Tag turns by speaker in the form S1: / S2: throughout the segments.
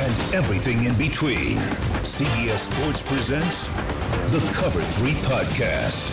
S1: and everything in between, CBS Sports presents the Cover 3 podcast.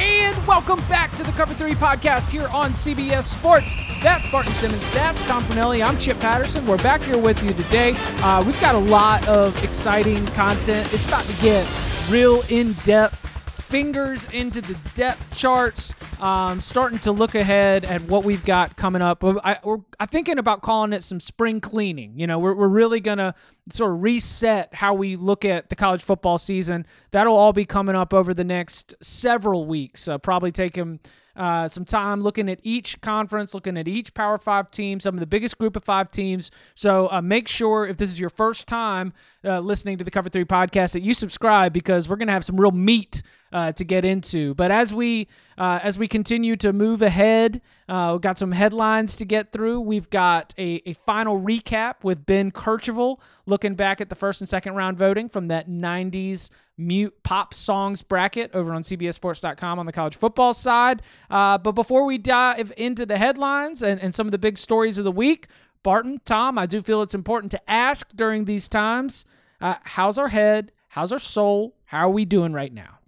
S2: And welcome back to the Cover 3 podcast here on CBS Sports. That's Barton Simmons. That's Tom Fornelli. I'm Chip Patterson. We're back here with you today. Uh, we've got a lot of exciting content. It's about to get real in depth, fingers into the depth charts, um, starting to look ahead at what we've got coming up. I, we're I'm thinking about calling it some spring cleaning. You know, we're, we're really going to sort of reset how we look at the college football season. That'll all be coming up over the next several weeks. Uh, probably taking uh, some time looking at each conference, looking at each Power Five team, some of the biggest group of five teams. So uh, make sure if this is your first time uh, listening to the Cover Three podcast that you subscribe because we're going to have some real meat uh, to get into. But as we uh, as we continue to move ahead, uh, we've got some headlines to get through. We've got a, a final recap with Ben Kercheval looking back at the first and second round voting from that 90s mute pop songs bracket over on CBSSports.com on the college football side. Uh, but before we dive into the headlines and, and some of the big stories of the week, Barton, Tom, I do feel it's important to ask during these times uh, how's our head? How's our soul? How are we doing right now?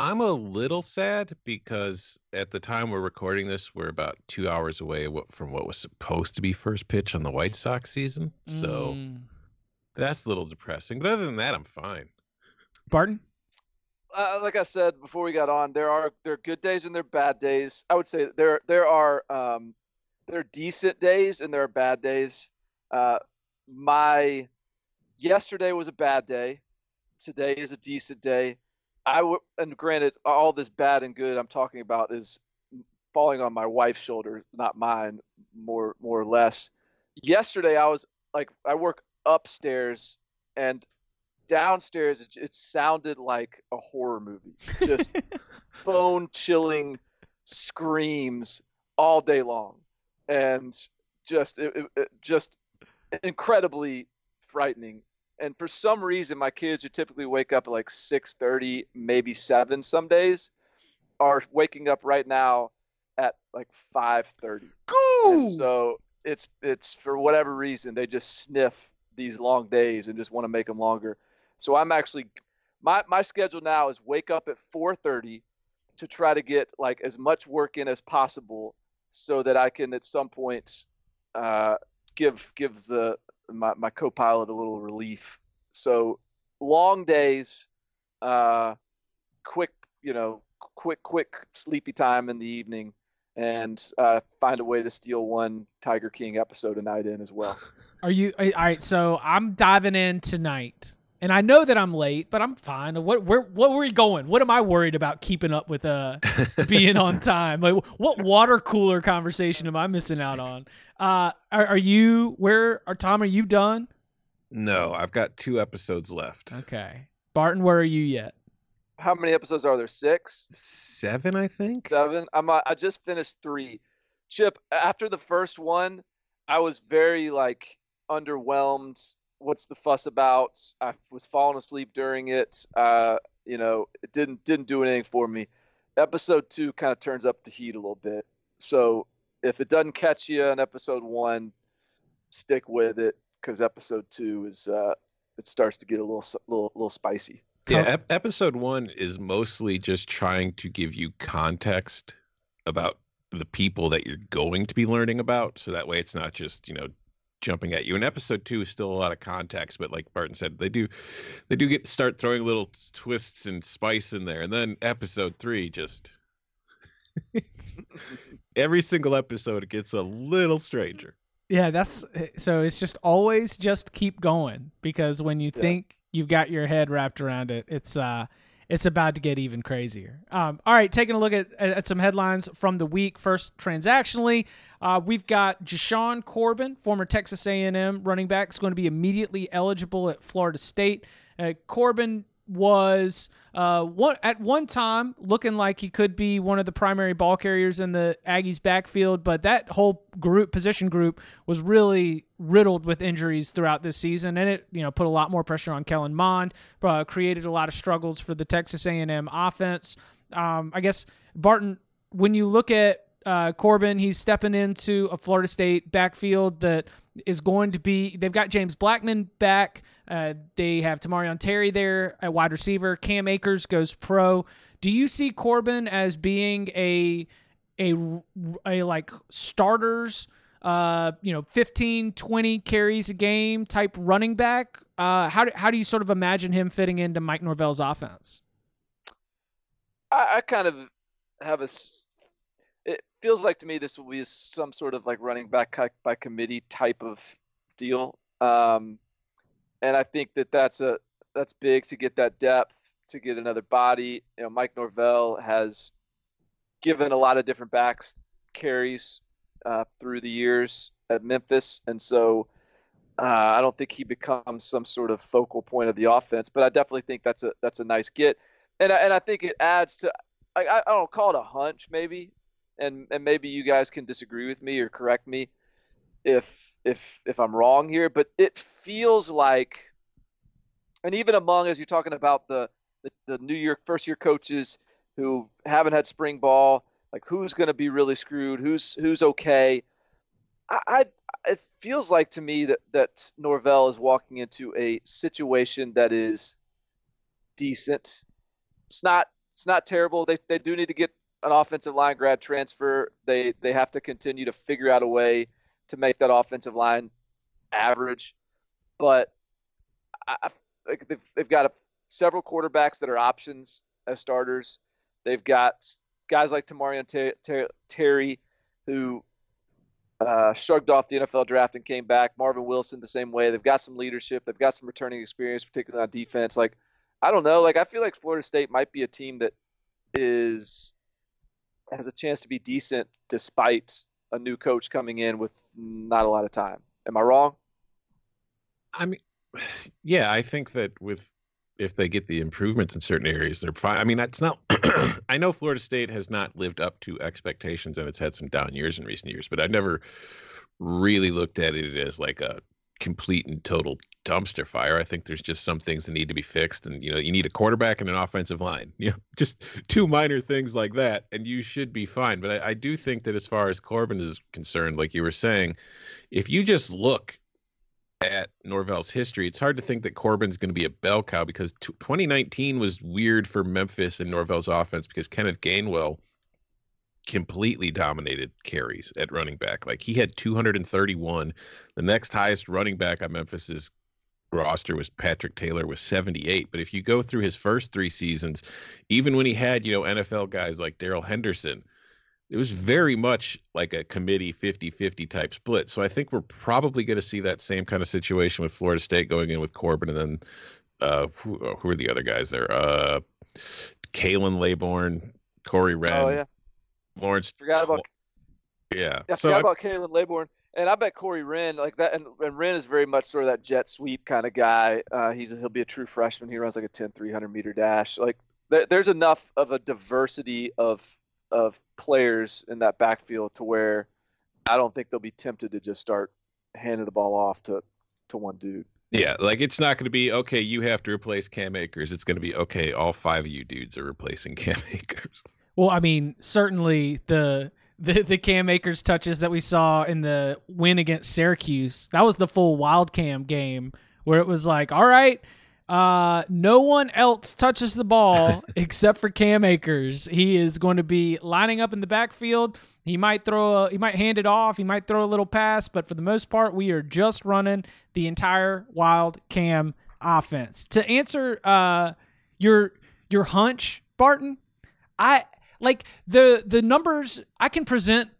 S3: I'm a little sad because at the time we're recording this, we're about two hours away from what was supposed to be first pitch on the White Sox season. So mm. that's a little depressing. But other than that, I'm fine.
S2: Barton?
S4: Uh, like I said before we got on, there are there are good days and there are bad days. I would say there there are um, there are decent days and there are bad days. Uh, my yesterday was a bad day. Today is a decent day I would, and granted, all this bad and good I'm talking about is falling on my wife's shoulder, not mine, more more or less. Yesterday, I was like, I work upstairs, and downstairs it, it sounded like a horror movie, just bone chilling screams all day long, and just it, it, just incredibly frightening and for some reason my kids who typically wake up at like 6.30 maybe 7 some days are waking up right now at like 5.30
S2: Cool.
S4: so it's it's for whatever reason they just sniff these long days and just want to make them longer so i'm actually my my schedule now is wake up at 4.30 to try to get like as much work in as possible so that i can at some point uh, give give the my, my co-pilot a little relief. So long days, uh, quick, you know, quick, quick sleepy time in the evening, and uh, find a way to steal one Tiger King episode a night in as well.
S2: Are you all right? So I'm diving in tonight, and I know that I'm late, but I'm fine. What where what were we going? What am I worried about keeping up with uh being on time? Like what water cooler conversation am I missing out on? Uh, are, are you where? Are Tom? Are you done?
S3: No, I've got two episodes left.
S2: Okay, Barton, where are you yet?
S4: How many episodes are there? Six,
S3: seven, I think.
S4: Seven. I'm. Uh, I just finished three. Chip, after the first one, I was very like underwhelmed what's the fuss about? I was falling asleep during it. Uh, you know, it didn't didn't do anything for me. Episode two kind of turns up the heat a little bit. So if it doesn't catch you in episode one, stick with it because episode two is uh, it starts to get a little little little spicy.
S3: Yeah, ep- episode one is mostly just trying to give you context about the people that you're going to be learning about, so that way it's not just you know jumping at you. And episode two is still a lot of context, but like Barton said, they do they do get start throwing little twists and spice in there, and then episode three just every single episode it gets a little stranger.
S2: Yeah, that's so it's just always just keep going because when you
S4: Yeah.
S2: think you've got your head wrapped around it, it's uh it's about to get even crazier. Um, all right, taking a look at, at some headlines from the week. First, transactionally, uh, we've got Jashaun Corbin, former Texas A&M running back, is going to be immediately eligible at Florida State. Uh, Corbin was uh, one at one time looking like he could be one of the primary ball carriers in the Aggies backfield, but that whole group position group was really riddled with injuries throughout this season, and it you know put a lot more pressure on Kellen Mond, uh, created a lot of struggles for the Texas A&M offense. Um, I guess Barton, when you look at uh, Corbin, he's stepping into a Florida State backfield that is going to be. They've got James Blackman back. Uh, they have Tamorrion Terry there at wide receiver. Cam Akers goes pro. Do you see Corbin as being a a, a like starters? Uh, you know, 15, 20 carries a game type running back. Uh, how do, how do you sort of imagine him fitting into Mike Norvell's offense?
S4: I, I kind of have a. It feels like to me this will be some sort of like running back by committee type of deal, um, and I think that that's a that's big to get that depth, to get another body. You know, Mike Norvell has given a lot of different backs carries uh, through the years at Memphis, and so uh, I don't think he becomes some sort of focal point of the offense. But I definitely think that's a that's a nice get and I, and I think it adds to I, I I don't call it a hunch maybe, and and maybe you guys can disagree with me or correct me if if if I'm wrong here, but it feels like, and even among as you're talking about the the, the New York first year coaches who haven't had spring ball, like who's going to be really screwed, who's who's okay. I, I it feels like to me that that Norvell is walking into a situation that is decent it's not it's not terrible. They they do need to get an offensive line grad transfer. They they have to continue to figure out a way to make that offensive line average. But I, they've they've got a, several quarterbacks that are options as starters. They've got guys like Tamorrion Ter- Ter- Terry who uh, shrugged off the NFL draft and came back. Marvin Wilson the same way. They've got some leadership. They've got some returning experience, particularly on defense. Like I don't know. Like I feel like Florida State might be a team that is has a chance to be decent despite a new coach coming in with not a lot of time. Am I wrong?
S3: I mean, yeah, I think that with if they get the improvements in certain areas, they're fine. I mean, that's not. I know Florida State has not lived up to expectations, and it's had some down years in recent years. But I've never really looked at it as like a complete and total dumpster fire. I think there's just some things that need to be fixed, and you know, you need a quarterback and an offensive line. You know, just two minor things like that, and you should be fine. But I, I do think that as far as Corbin is concerned, like you were saying, if you just look at Norvell's history, it's hard to think that Corbin's going to be a bell cow because t- 2019 was weird for Memphis and Norvell's offense because Kenneth Gainwell completely dominated carries at running back. Like he had 231. The next highest running back on Memphis's roster was Patrick Taylor with 78. But if you go through his first three seasons, even when he had, you know, NFL guys like Darrell Henderson, it was very much like a committee 50-50 type split. So I think we're probably going to see that same kind of situation with Florida State going in with Corbin and then uh, who, who are the other guys there? Uh, Khalan Laborn, Corey Wren,
S4: oh yeah,
S3: Lawrence.
S4: forgot about
S3: Yeah.
S4: I
S3: so
S4: forgot
S3: I-
S4: about Khalan Laborn, and I bet Corey Wren like that. And, and Wren is very much sort of that jet sweep kind of guy. Uh, he's he'll be a true freshman. He runs like a 10 300 meter dash. Like th- there's enough of a diversity of of players in that backfield to where I don't think they'll be tempted to just start handing the ball off to to one dude.
S3: Yeah, like it's not going to be okay. You have to replace Cam Akers. It's going to be okay. All five of you dudes are replacing Cam Akers.
S2: Well, I mean, certainly the the the Cam Akers touches that we saw in the win against Syracuse. That was the full wild cam game where it was like, all right, uh, no one else touches the ball except for Cam Akers. He is going to be lining up in the backfield. He might throw a, he might hand it off, he might throw a little pass, but for the most part, we are just running the entire wild cam offense. To answer uh your your hunch, Barton, I like the the numbers I can present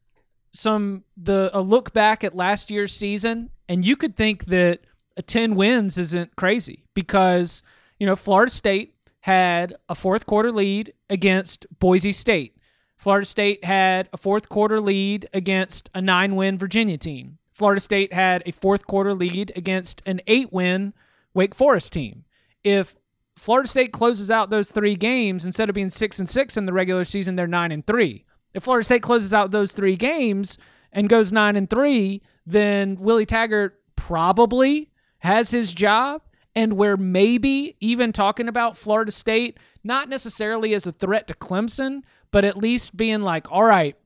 S2: some the a look back at last year's season and you could think that a 10 wins isn't crazy because you know Florida State had a fourth quarter lead against Boise State. Florida State had a fourth quarter lead against a 9-win Virginia team. Florida State had a fourth quarter lead against an 8-win Wake Forest team. If Florida State closes out those three games instead of being six and six in the regular season, they're nine and three. If Florida State closes out those three games and goes nine and three, then Willie Taggart probably has his job. And where maybe even talking about Florida State, not necessarily as a threat to Clemson, but at least being like, all right,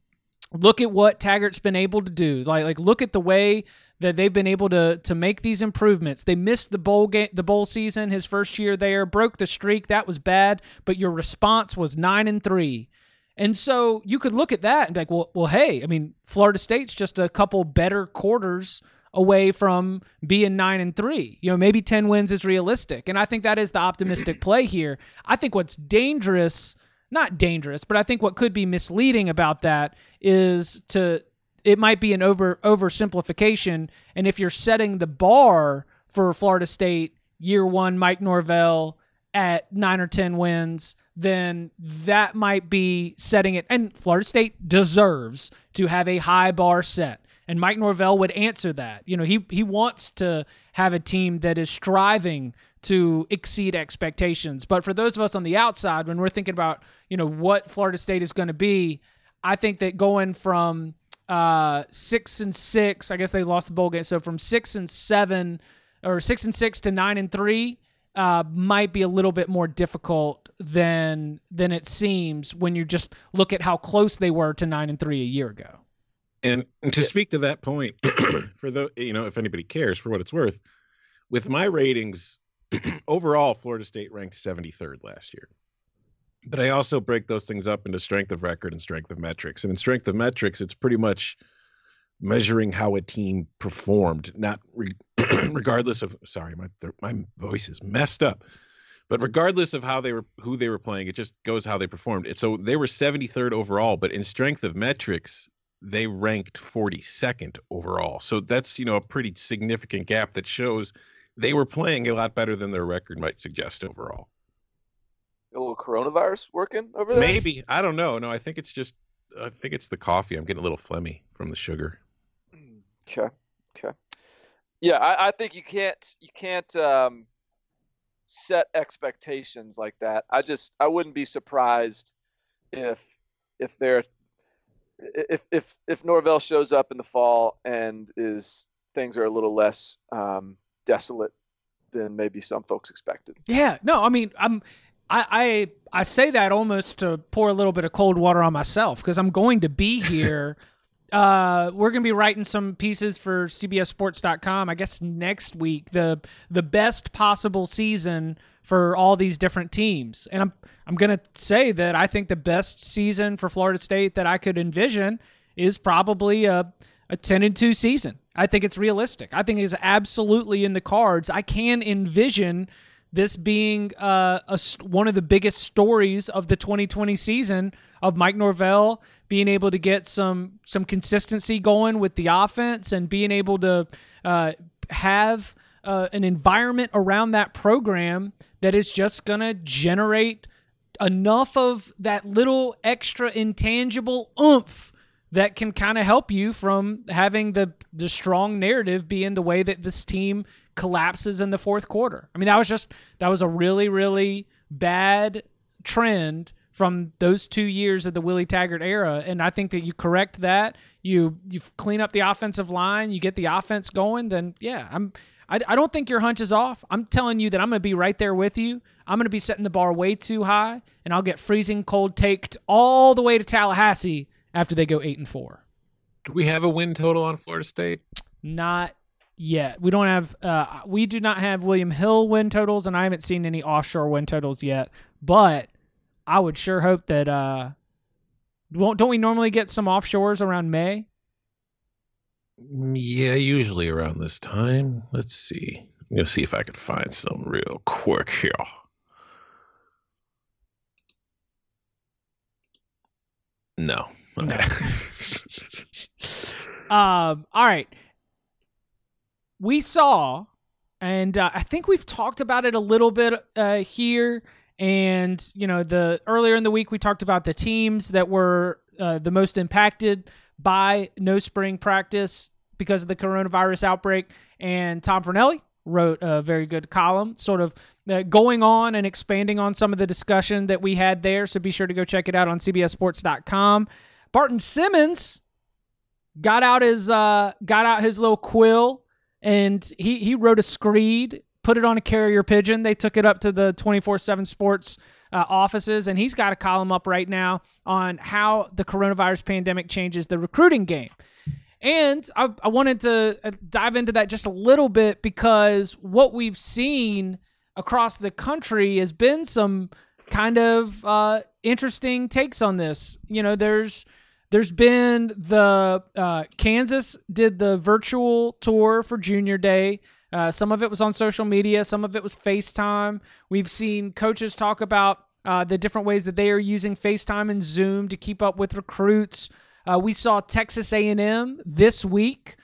S2: look at what Taggart's been able to do. Like, like look at the way that they've been able to to make these improvements. They missed the bowl game, the bowl season, his first year there, broke the streak. That was bad, but your response was nine and three. And so you could look at that and be like, well, well, hey, I mean, Florida State's just a couple better quarters away from being nine and three. You know, maybe 10 wins is realistic. And I think that is the optimistic play here. I think what's dangerous, not dangerous, but I think what could be misleading about that is to it might be an over oversimplification. And if you're setting the bar for Florida State year one, Mike Norvell at nine or ten wins, then that might be setting it. And Florida State deserves to have a high bar set. And Mike Norvell would answer that. You know, he he wants to have a team that is striving to exceed expectations. But for those of us on the outside, when we're thinking about, you know, what Florida State is going to be, I think that going from uh, six and six. I guess they lost the bowl game. So from six and seven, or six and six to nine and three, uh, might be a little bit more difficult than than it seems when you just look at how close they were to nine and three a year ago.
S3: And, and to speak to that point, for the you know, if anybody cares, for what it's worth, with my ratings overall, Florida State ranked 73rd last year but I also break those things up into strength of record and strength of metrics. And in strength of metrics, it's pretty much measuring how a team performed, not re- regardless of. Sorry, my my voice is messed up. But regardless of how they were, who they were playing, it just goes how they performed. It so they were 73rd overall, but in strength of metrics, they ranked 42nd overall. So that's you know a pretty significant gap that shows they were playing a lot better than their record might suggest overall
S4: a little coronavirus working over there?
S3: Maybe. I don't know. No, I think it's just I think it's the coffee. I'm getting a little phlegmy from the sugar.
S4: Okay. Okay. Yeah, I, I think you can't you can't um, set expectations like that. I just I wouldn't be surprised if if they're if if if Norvell shows up in the fall and is things are a little less um, desolate than maybe some folks expected.
S2: Yeah, no, I mean, I'm I, I I say that almost to pour a little bit of cold water on myself because I'm going to be here. uh, we're going to be writing some pieces for CBSSports.com. I guess next week the the best possible season for all these different teams, and I'm I'm going to say that I think the best season for Florida State that I could envision is probably a a 10 and 2 season. I think it's realistic. I think it's absolutely in the cards. I can envision this being uh, a, one of the biggest stories of the 2020 season of Mike Norvell being able to get some some consistency going with the offense and being able to uh, have uh, an environment around that program that is just to generate enough of that little extra intangible oomph that can kind of help you from having the the strong narrative being the way that this team collapses in the fourth quarter. I mean, that was just that was a really really bad trend from those two years of the Willie Taggart era, and I think that you correct that, you you clean up the offensive line, you get the offense going, then yeah, I'm I, I don't think your hunch is off. I'm telling you that I'm going to be right there with you. I'm going to be setting the bar way too high, and I'll get freezing cold taked all the way to Tallahassee after they go eight and four.
S3: Do we have a win total on Florida State?
S2: Not yet. We don't have. Uh, we do not have William Hill win totals, and I haven't seen any offshore win totals yet. But I would sure hope that. Uh, won't don't we normally get some offshores around May?
S3: Yeah, usually around this time. Let's see. I'm gonna see if I can find some real quick here. No.
S2: No.
S3: Okay.
S2: Um, all right. We saw, and uh, I think we've talked about it a little bit uh, here. And you know, the earlier in the week we talked about the teams that were uh, the most impacted by no spring practice because of the coronavirus outbreak. And Tom Fornelli wrote a very good column, sort of uh, going on and expanding on some of the discussion that we had there. So be sure to go check it out on CBSSports.com. Barton Simmons got out his uh got out his little quill and he he wrote a screed put it on a carrier pigeon they took it up to the 24/7 sports uh, offices and he's got a column up right now on how the coronavirus pandemic changes the recruiting game and I, I wanted to uh, dive into that just a little bit because what we've seen across the country has been some kind of uh, interesting takes on this. You know, there's there's been the uh, Kansas did the virtual tour for Junior Day. Uh, some of it was on social media, some of it was FaceTime. We've seen coaches talk about uh, the different ways that they are using FaceTime and Zoom to keep up with recruits. Uh, we saw Texas A&M this week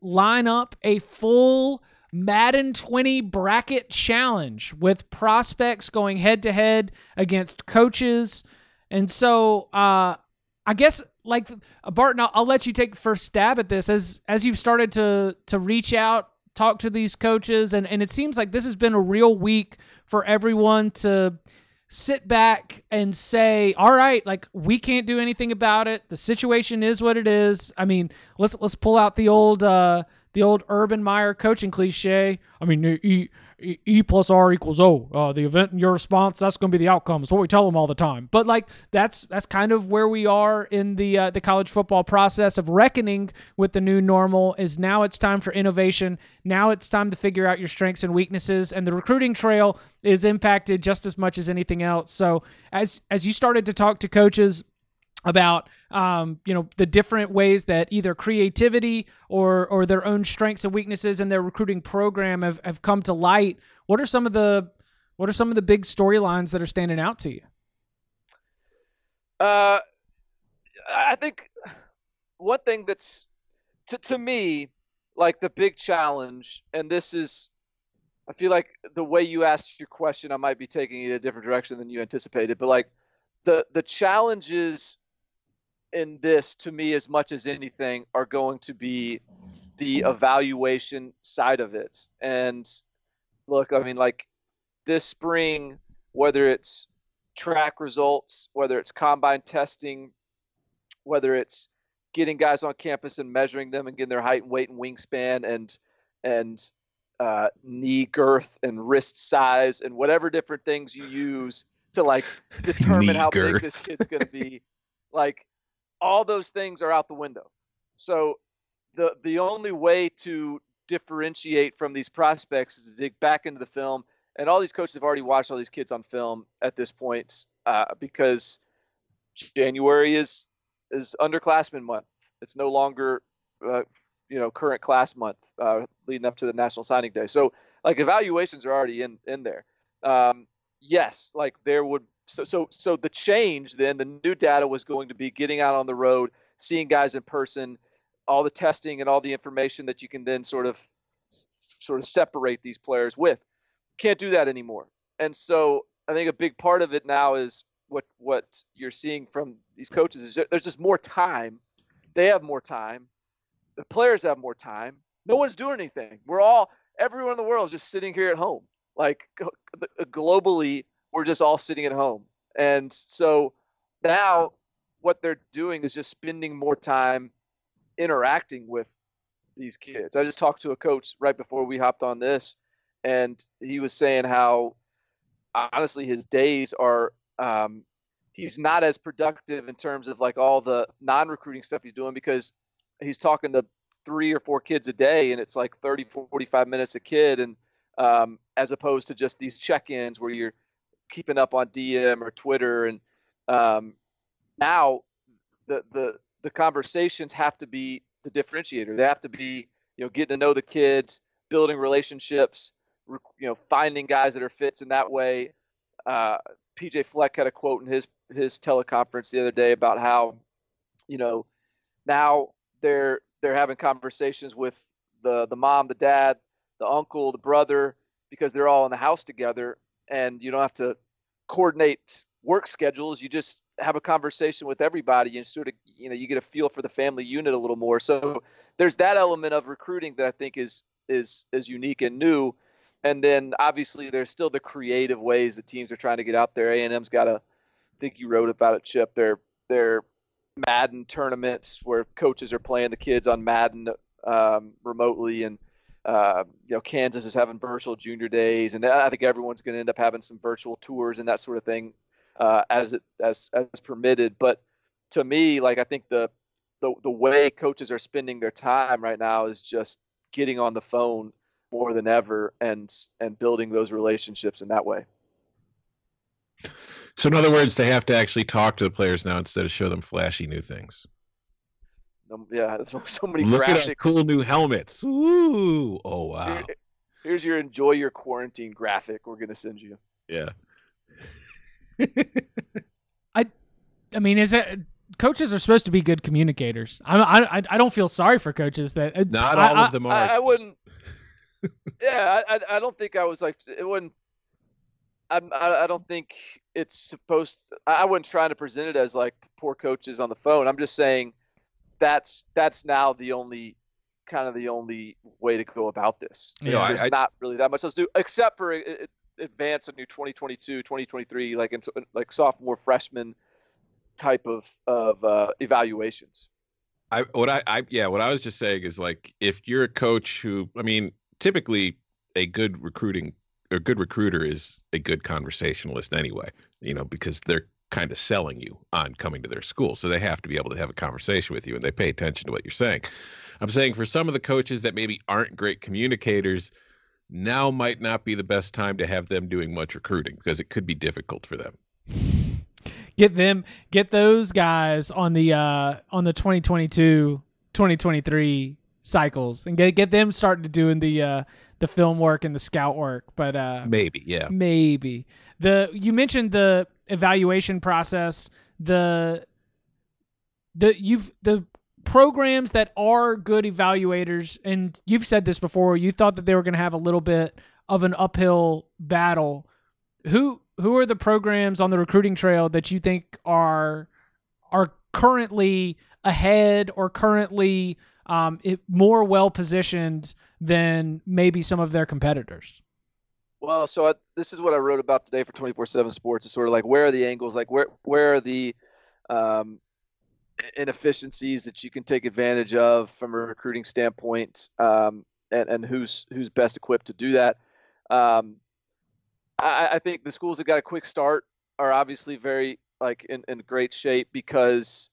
S2: line up a full Madden 20 bracket challenge with prospects going head to head against coaches. And so, uh, I guess like Barton, I'll, I'll let you take the first stab at this as as you've started to to reach out, talk to these coaches, and and it seems like this has been a real week for everyone to sit back and say, "All right, like we can't do anything about it. The situation is what it is." I mean, let's let's pull out the old uh the old Urban Meyer coaching cliche. I mean, E, E, plus R equals O. Uh, the event and your response, that's going to be the outcome. It's what we tell them all the time. But like that's that's kind of where we are in the uh, the college football process of reckoning with the new normal. Is now it's time for innovation. Now it's time to figure out your strengths and weaknesses. And the recruiting trail is impacted just as much as anything else. So as as you started to talk to coaches about um, you know the different ways that either creativity or or their own strengths and weaknesses in their recruiting program have, have come to light. What are some of the what are some of the big storylines that are standing out to you?
S4: Uh, I think one thing that's to to me like the big challenge, and this is, I feel like the way you asked your question, I might be taking it a different direction than you anticipated, but like the the challenges in this to me as much as anything are going to be the evaluation side of it and look i mean like this spring whether it's track results whether it's combine testing whether it's getting guys on campus and measuring them and getting their height and weight and wingspan and and uh, knee girth and wrist size and whatever different things you use to like determine
S3: Knee
S4: how
S3: girth.
S4: big this kid's going to be like all those things are out the window so the the only way to differentiate from these prospects is to dig back into the film and all these coaches have already watched all these kids on film at this point uh, because January is is underclassmen month. It's no longer uh, you know current class month uh, leading up to the National Signing Day. So like evaluations are already in in there. Um, yes, like there would so so so the change then the new data was going to be getting out on the road, seeing guys in person, all the testing and all the information that you can then sort of sort of separate these players with. Can't do that anymore. And so I think a big part of it now is what what you're seeing from these coaches is there's just more time. They have more time. The players have more time. No one's doing anything. We're all everyone in the world is just sitting here at home. Like globally, we're just all sitting at home. And so now what they're doing is just spending more time interacting with these kids. I just talked to a coach right before we hopped on this, and he was saying how honestly his days are um, he's not as productive in terms of like all the non-recruiting stuff he's doing because he's talking to three or four kids a day and it's like 30 45 minutes a kid and um, as opposed to just these check-ins where you're keeping up on dm or twitter and um, now the, the the conversations have to be the differentiator. They have to be you know getting to know the kids building relationships you know finding guys that are fits in that way. Uh, PJ Fleck had a quote in his his teleconference the other day about how, you know, now they're they're having conversations with the the mom, the dad, the uncle, the brother, because they're all in the house together, and you don't have to coordinate work schedules. You just have a conversation with everybody and sort of you know you get a feel for the family unit a little more. So there's that element of recruiting that I think is is is unique and new and then obviously there's still the creative ways that teams are trying to get out there. A&M's got a, I think you wrote about it, Chip. Their their Madden tournaments where coaches are playing the kids on Madden um, remotely, and uh, you know Kansas is having virtual junior days, and I think everyone's going to end up having some virtual tours and that sort of thing uh, as it as as permitted. But to me, like I think the the the way coaches are spending their time right now is just getting on the phone more than ever and and building those relationships in that way.
S3: So in other words, they have to actually talk to the players now instead of show them flashy new things.
S4: Um, yeah, so, so many
S3: Look
S4: graphics.
S3: at our cool new helmets. Ooh, oh wow.
S4: Here, here's your enjoy your quarantine graphic we're gonna send you.
S3: Yeah.
S2: I, I mean, is it? Coaches are supposed to be good communicators. I, I, I don't feel sorry for coaches that. uh,
S3: Not
S2: I,
S3: all
S2: I,
S3: of them are.
S4: I, I wouldn't. yeah, I, I don't think I was like it wouldn't. I, I don't think it's supposed. To, I wasn't trying to present it as like poor coaches on the phone. I'm just saying that's that's now the only kind of the only way to go about this.
S2: Yeah.
S4: You know,
S3: I-
S4: there's
S3: I-
S4: not really that much else to do except for it, it, advance a new 2022, 2023, like into like sophomore, freshman type of of uh, evaluations.
S3: I what I, I yeah, what I was just saying is like if you're a coach who I mean, typically a good recruiting or good recruiter is a good conversationalist anyway, you know, because they're kind of selling you on coming to their school. So they have to be able to have a conversation with you and they pay attention to what you're saying. I'm saying for some of the coaches that maybe aren't great communicators, now might not be the best time to have them doing much recruiting because it could be difficult for them.
S2: get them, get those guys on the uh on the 2022, 2023 cycles, and get get them starting to doing the uh the film work and the scout work. But uh,
S3: Maybe, yeah.
S2: maybe the you mentioned the evaluation process the the you've the programs that are good evaluators and you've said this before you thought that they were going to have a little bit of an uphill battle. Who who are the programs on the recruiting trail that you think are are currently ahead or currently um, it, more well positioned than maybe some of their competitors
S4: Well, so I, this is what I wrote about today for 24/7 Sports. It's sort of like where are the angles, like where where are the um, inefficiencies that you can take advantage of from a recruiting standpoint, um, and and who's who's best equipped to do that. Um, I, I think the schools that got a quick start are obviously very like in, in great shape because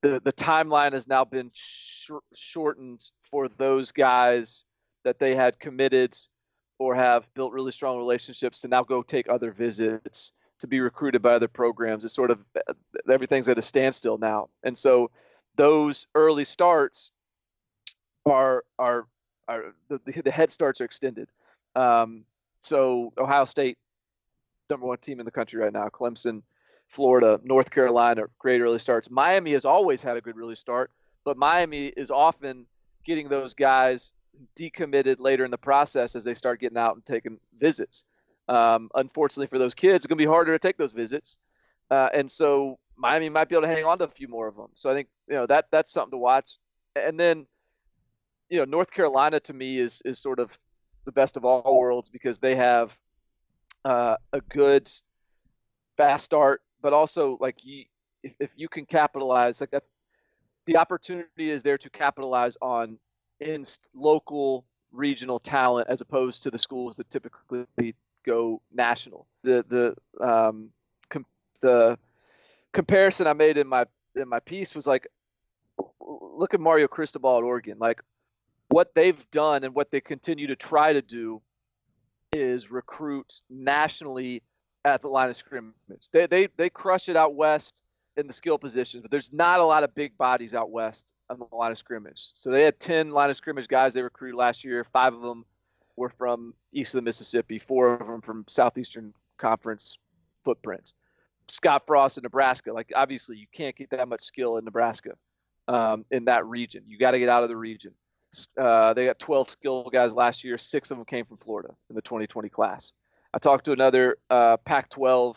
S4: the the timeline has now been sh- shortened for those guys that they had committed or have built really strong relationships to now go take other visits to be recruited by other programs. It's sort of everything's at a standstill now, and so those early starts are are are the, the head starts are extended. Um, so Ohio State, number one team in the country right now. Clemson, Florida, North Carolina, great early starts. Miami has always had a good early start, but Miami is often getting those guys decommitted later in the process as they start getting out and taking visits. Um, unfortunately for those kids, it's going to be harder to take those visits, uh, and so Miami might be able to hang on to a few more of them. So I think you know that that's something to watch. And then, you know, North Carolina to me is is sort of the best of all worlds because they have uh, a good fast start, but also like you, if, if you can capitalize like the opportunity is there to capitalize on in local regional talent as opposed to the schools that typically go national. The the um, com- the comparison I made in my in my piece was like, look at Mario Cristobal at Oregon. Like what they've done and what they continue to try to do is recruit nationally at the line of scrimmage. They they they crush it out west in the skill positions, but there's not a lot of big bodies out west on the line of scrimmage. So they had 10 line of scrimmage guys they recruited last year. Five of them were from east of the Mississippi, four of them from Southeastern Conference footprints. Scott Frost in Nebraska, like obviously you can't get that much skill in Nebraska um, in that region. You got to get out of the region. Uh, they got 12 skill guys last year. Six of them came from Florida in the 2020 class. I talked to another uh, Pac-12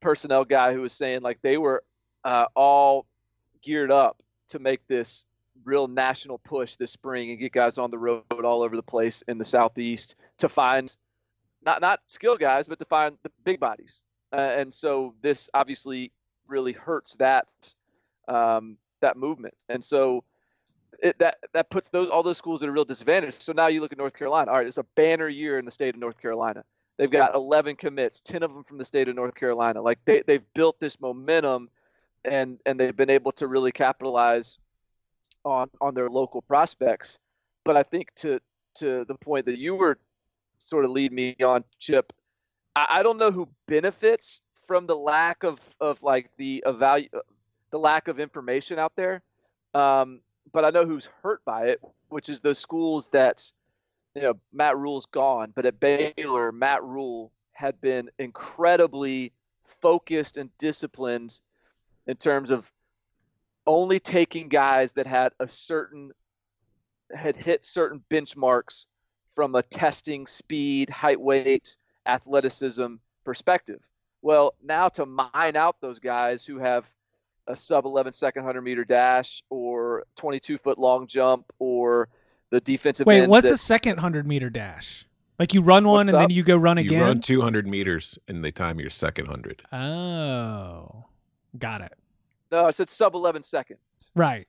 S4: personnel guy who was saying like they were uh, all geared up to make this real national push this spring and get guys on the road all over the place in the southeast to find not not skill guys but to find the big bodies. Uh, and so this obviously really hurts that um, that movement. And so it, that that puts those all those schools at a real disadvantage. So now you look at north carolina. All right it's a banner year in the state of north carolina. They've got 11 commits 10 of them from the state of north carolina. Like they, they've built this momentum and and they've been able to really capitalize on on their local prospects. But I think to to the point that you were sort of lead me on, Chip, I, I don't know who benefits from the lack of of like the evalu- the lack of information out there. Um, but I know who's hurt by it, which is those schools that you know Matt Rhule's gone, but at Baylor, Matt Rhule had been incredibly focused and disciplined in terms of only taking guys that had a certain had hit certain benchmarks from a testing speed, height, weight, athleticism perspective. Well, now to mine out those guys who have a sub 11 second 100 meter dash or 22 foot long jump or the defensive
S2: Wait,
S4: end
S2: what's
S4: that-
S2: a second hundred meter dash? Like you run one and
S4: up?
S2: then you go run again.
S3: You run 200 meters and they time your second hundred.
S2: oh, got it.
S4: no, I said sub 11 seconds.
S2: Right.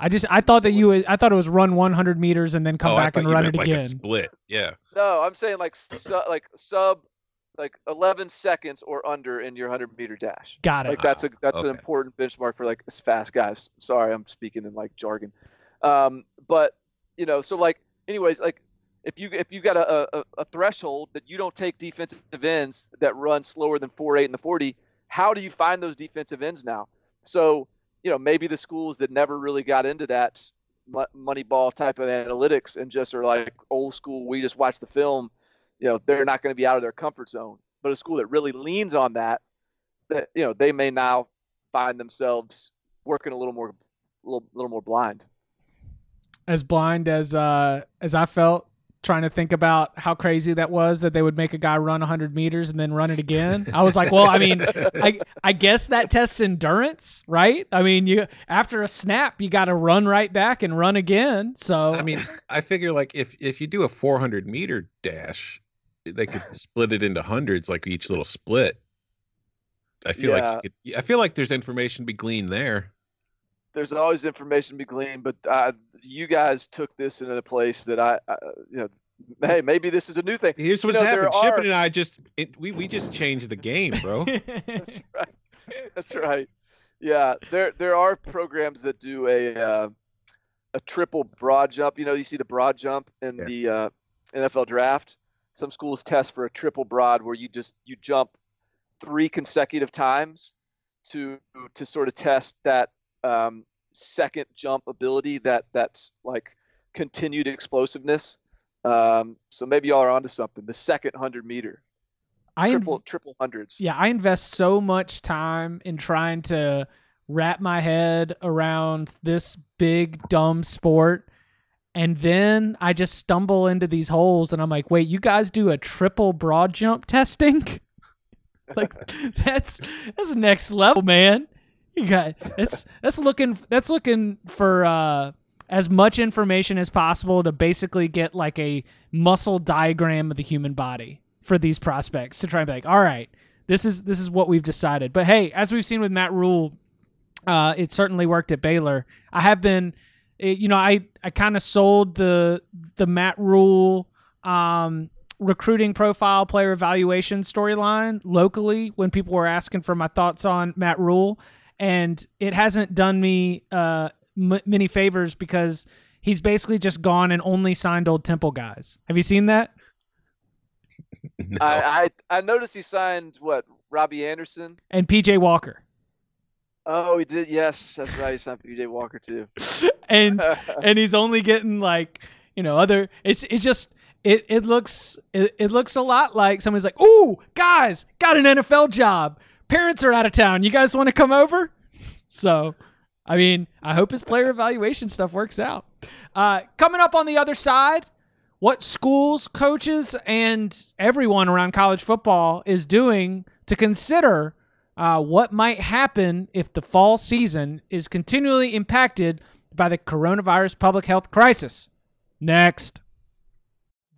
S2: I just I thought that you would- I thought it was run 100 meters and then come
S3: oh,
S2: back
S3: thought
S2: and
S3: you
S2: run
S3: meant
S2: it
S3: like
S2: again.
S3: a split. Yeah.
S4: No, I'm saying like su- like sub like 11 seconds or under in your 100 meter dash.
S2: Got it.
S4: Like that's a that's an important benchmark for like fast guys. Sorry, I'm speaking in like jargon. Um, but you know, so like anyways, like if you if you got a, a, a threshold that you don't take defensive ends that run slower than four eight in the 40, how do you find those defensive ends now? So you know maybe the schools that never really got into that money ball type of analytics and just are like old school. We just watch the film. You know they're not going to be out of their comfort zone. But a school that really leans on that, that you know they may now find themselves working a little more, a little, little more blind.
S2: as blind as uh as I felt trying to think about how crazy that was that they would make a guy run 100 meters and then run it again. I was like, well, I mean, I I guess that tests endurance, right? I mean, you after a snap, you got to run right back and run again. So
S3: I mean, I figure like if if you do a 400 meter dash, they could split it into hundreds, like each little split. I feel
S4: Yeah.
S3: like could, I feel like there's information to be gleaned there.
S4: There's always information to be gleaned, but uh, you guys took this in a place that I, I, you know, hey, maybe this is a new thing.
S3: Here's what's
S4: know, there
S3: happened. Chip
S4: are-
S3: and I just it, we we just changed the game, bro.
S4: That's right. That's right. Yeah, there there are programs that do a uh, a triple broad jump. You know, you see the broad jump in
S3: Yeah.
S4: the uh, NFL draft. Some schools test for a triple broad where you just you jump three consecutive times to to sort of test that um, second jump ability, that that's like continued explosiveness. Um, so maybe y'all are onto something. The second hundred meter,
S2: I inv-
S4: triple triple hundreds.
S2: Yeah, I invest so much time in trying to wrap my head around this big dumb sport and then I just stumble into these holes and I'm like, "Wait, you guys do a triple broad jump testing?" like that's that's next level, man. You got that's that's looking that's looking for uh as much information as possible to basically get like a muscle diagram of the human body for these prospects to try and be like, all right, this is this is what we've decided. But hey, as we've seen with Matt Rhule, uh, it certainly worked at Baylor. I have been it, you know, I I kind of sold the the Matt Rhule um, recruiting profile player evaluation storyline locally when people were asking for my thoughts on Matt Rhule, and it hasn't done me uh, m- many favors because he's basically just gone and only signed old Temple guys. Have you seen that?
S3: No.
S4: I, I I noticed he signed what Robby Anderson.
S2: And PJ Walker.
S4: Oh, he did. Yes, that's right. He signed PJ Walker too.
S2: and and he's only getting like you know other it's it just it it looks it, it looks a lot like somebody's like ooh guys got an nfl job parents are out of town you guys want to come over so i mean i hope his player evaluation stuff works out uh, coming up on the other side what schools coaches and everyone around college football is doing to consider uh, what might happen if the fall season is continually impacted by the coronavirus public health crisis. Next.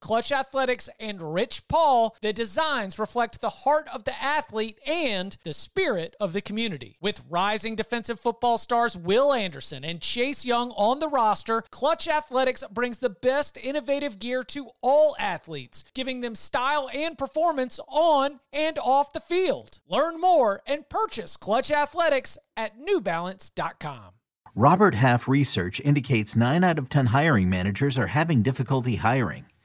S2: Clutch Athletics, and Rich Paul, the designs reflect the heart of the athlete and the spirit of the community. With rising defensive football stars Will Anderson and Chase Young on the roster, Clutch Athletics brings the best innovative gear to all athletes, giving them style and performance on and off the field. Learn more and purchase Clutch Athletics at newbalance.com.
S5: Robert Half research indicates 9 out of 10 hiring managers are having difficulty hiring.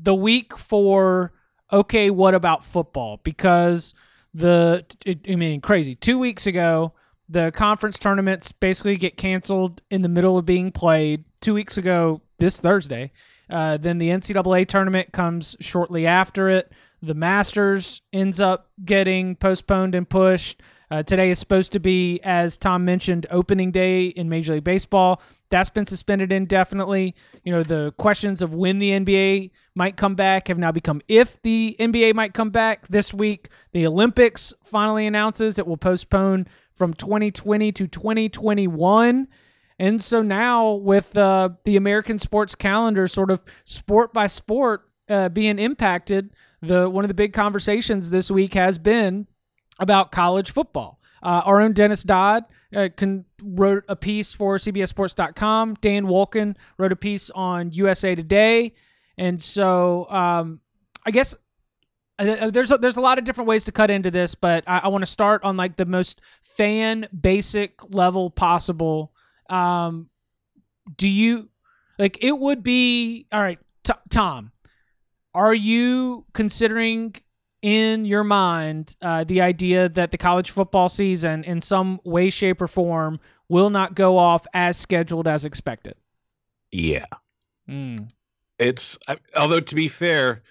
S2: the week for okay, what about football? Because the I mean crazy. Two weeks ago, the conference tournaments basically get canceled in the middle of being played. Two weeks ago, this Thursday, uh, then the NCAA tournament comes shortly after it. The Masters ends up getting postponed and pushed. Uh, today is supposed to be, as Tom mentioned, opening day in Major League Baseball. That's been suspended indefinitely. You know, the questions of when the NBA might come back have now become if the NBA might come back this week. The Olympics finally announces it will postpone from 2020 to 2021. And so now, with uh, the American sports calendar sort of sport by sport uh, being impacted, the one of the big conversations this week has been about college football. Uh, our own Dennis Dodd uh, wrote a piece for CBSSports.com. Dan Wolken wrote a piece on USA Today, and so um, I guess uh, there's a, there's a lot of different ways to cut into this, but I, I want to start on like the most fan basic level possible. Um, do you like it would be all right, t- Tom? Are you considering in your mind uh, the idea that the college football season, in some way, shape, or form, will not go off as scheduled as expected?
S3: Yeah.
S2: Mm.
S3: It's I, although to be fair,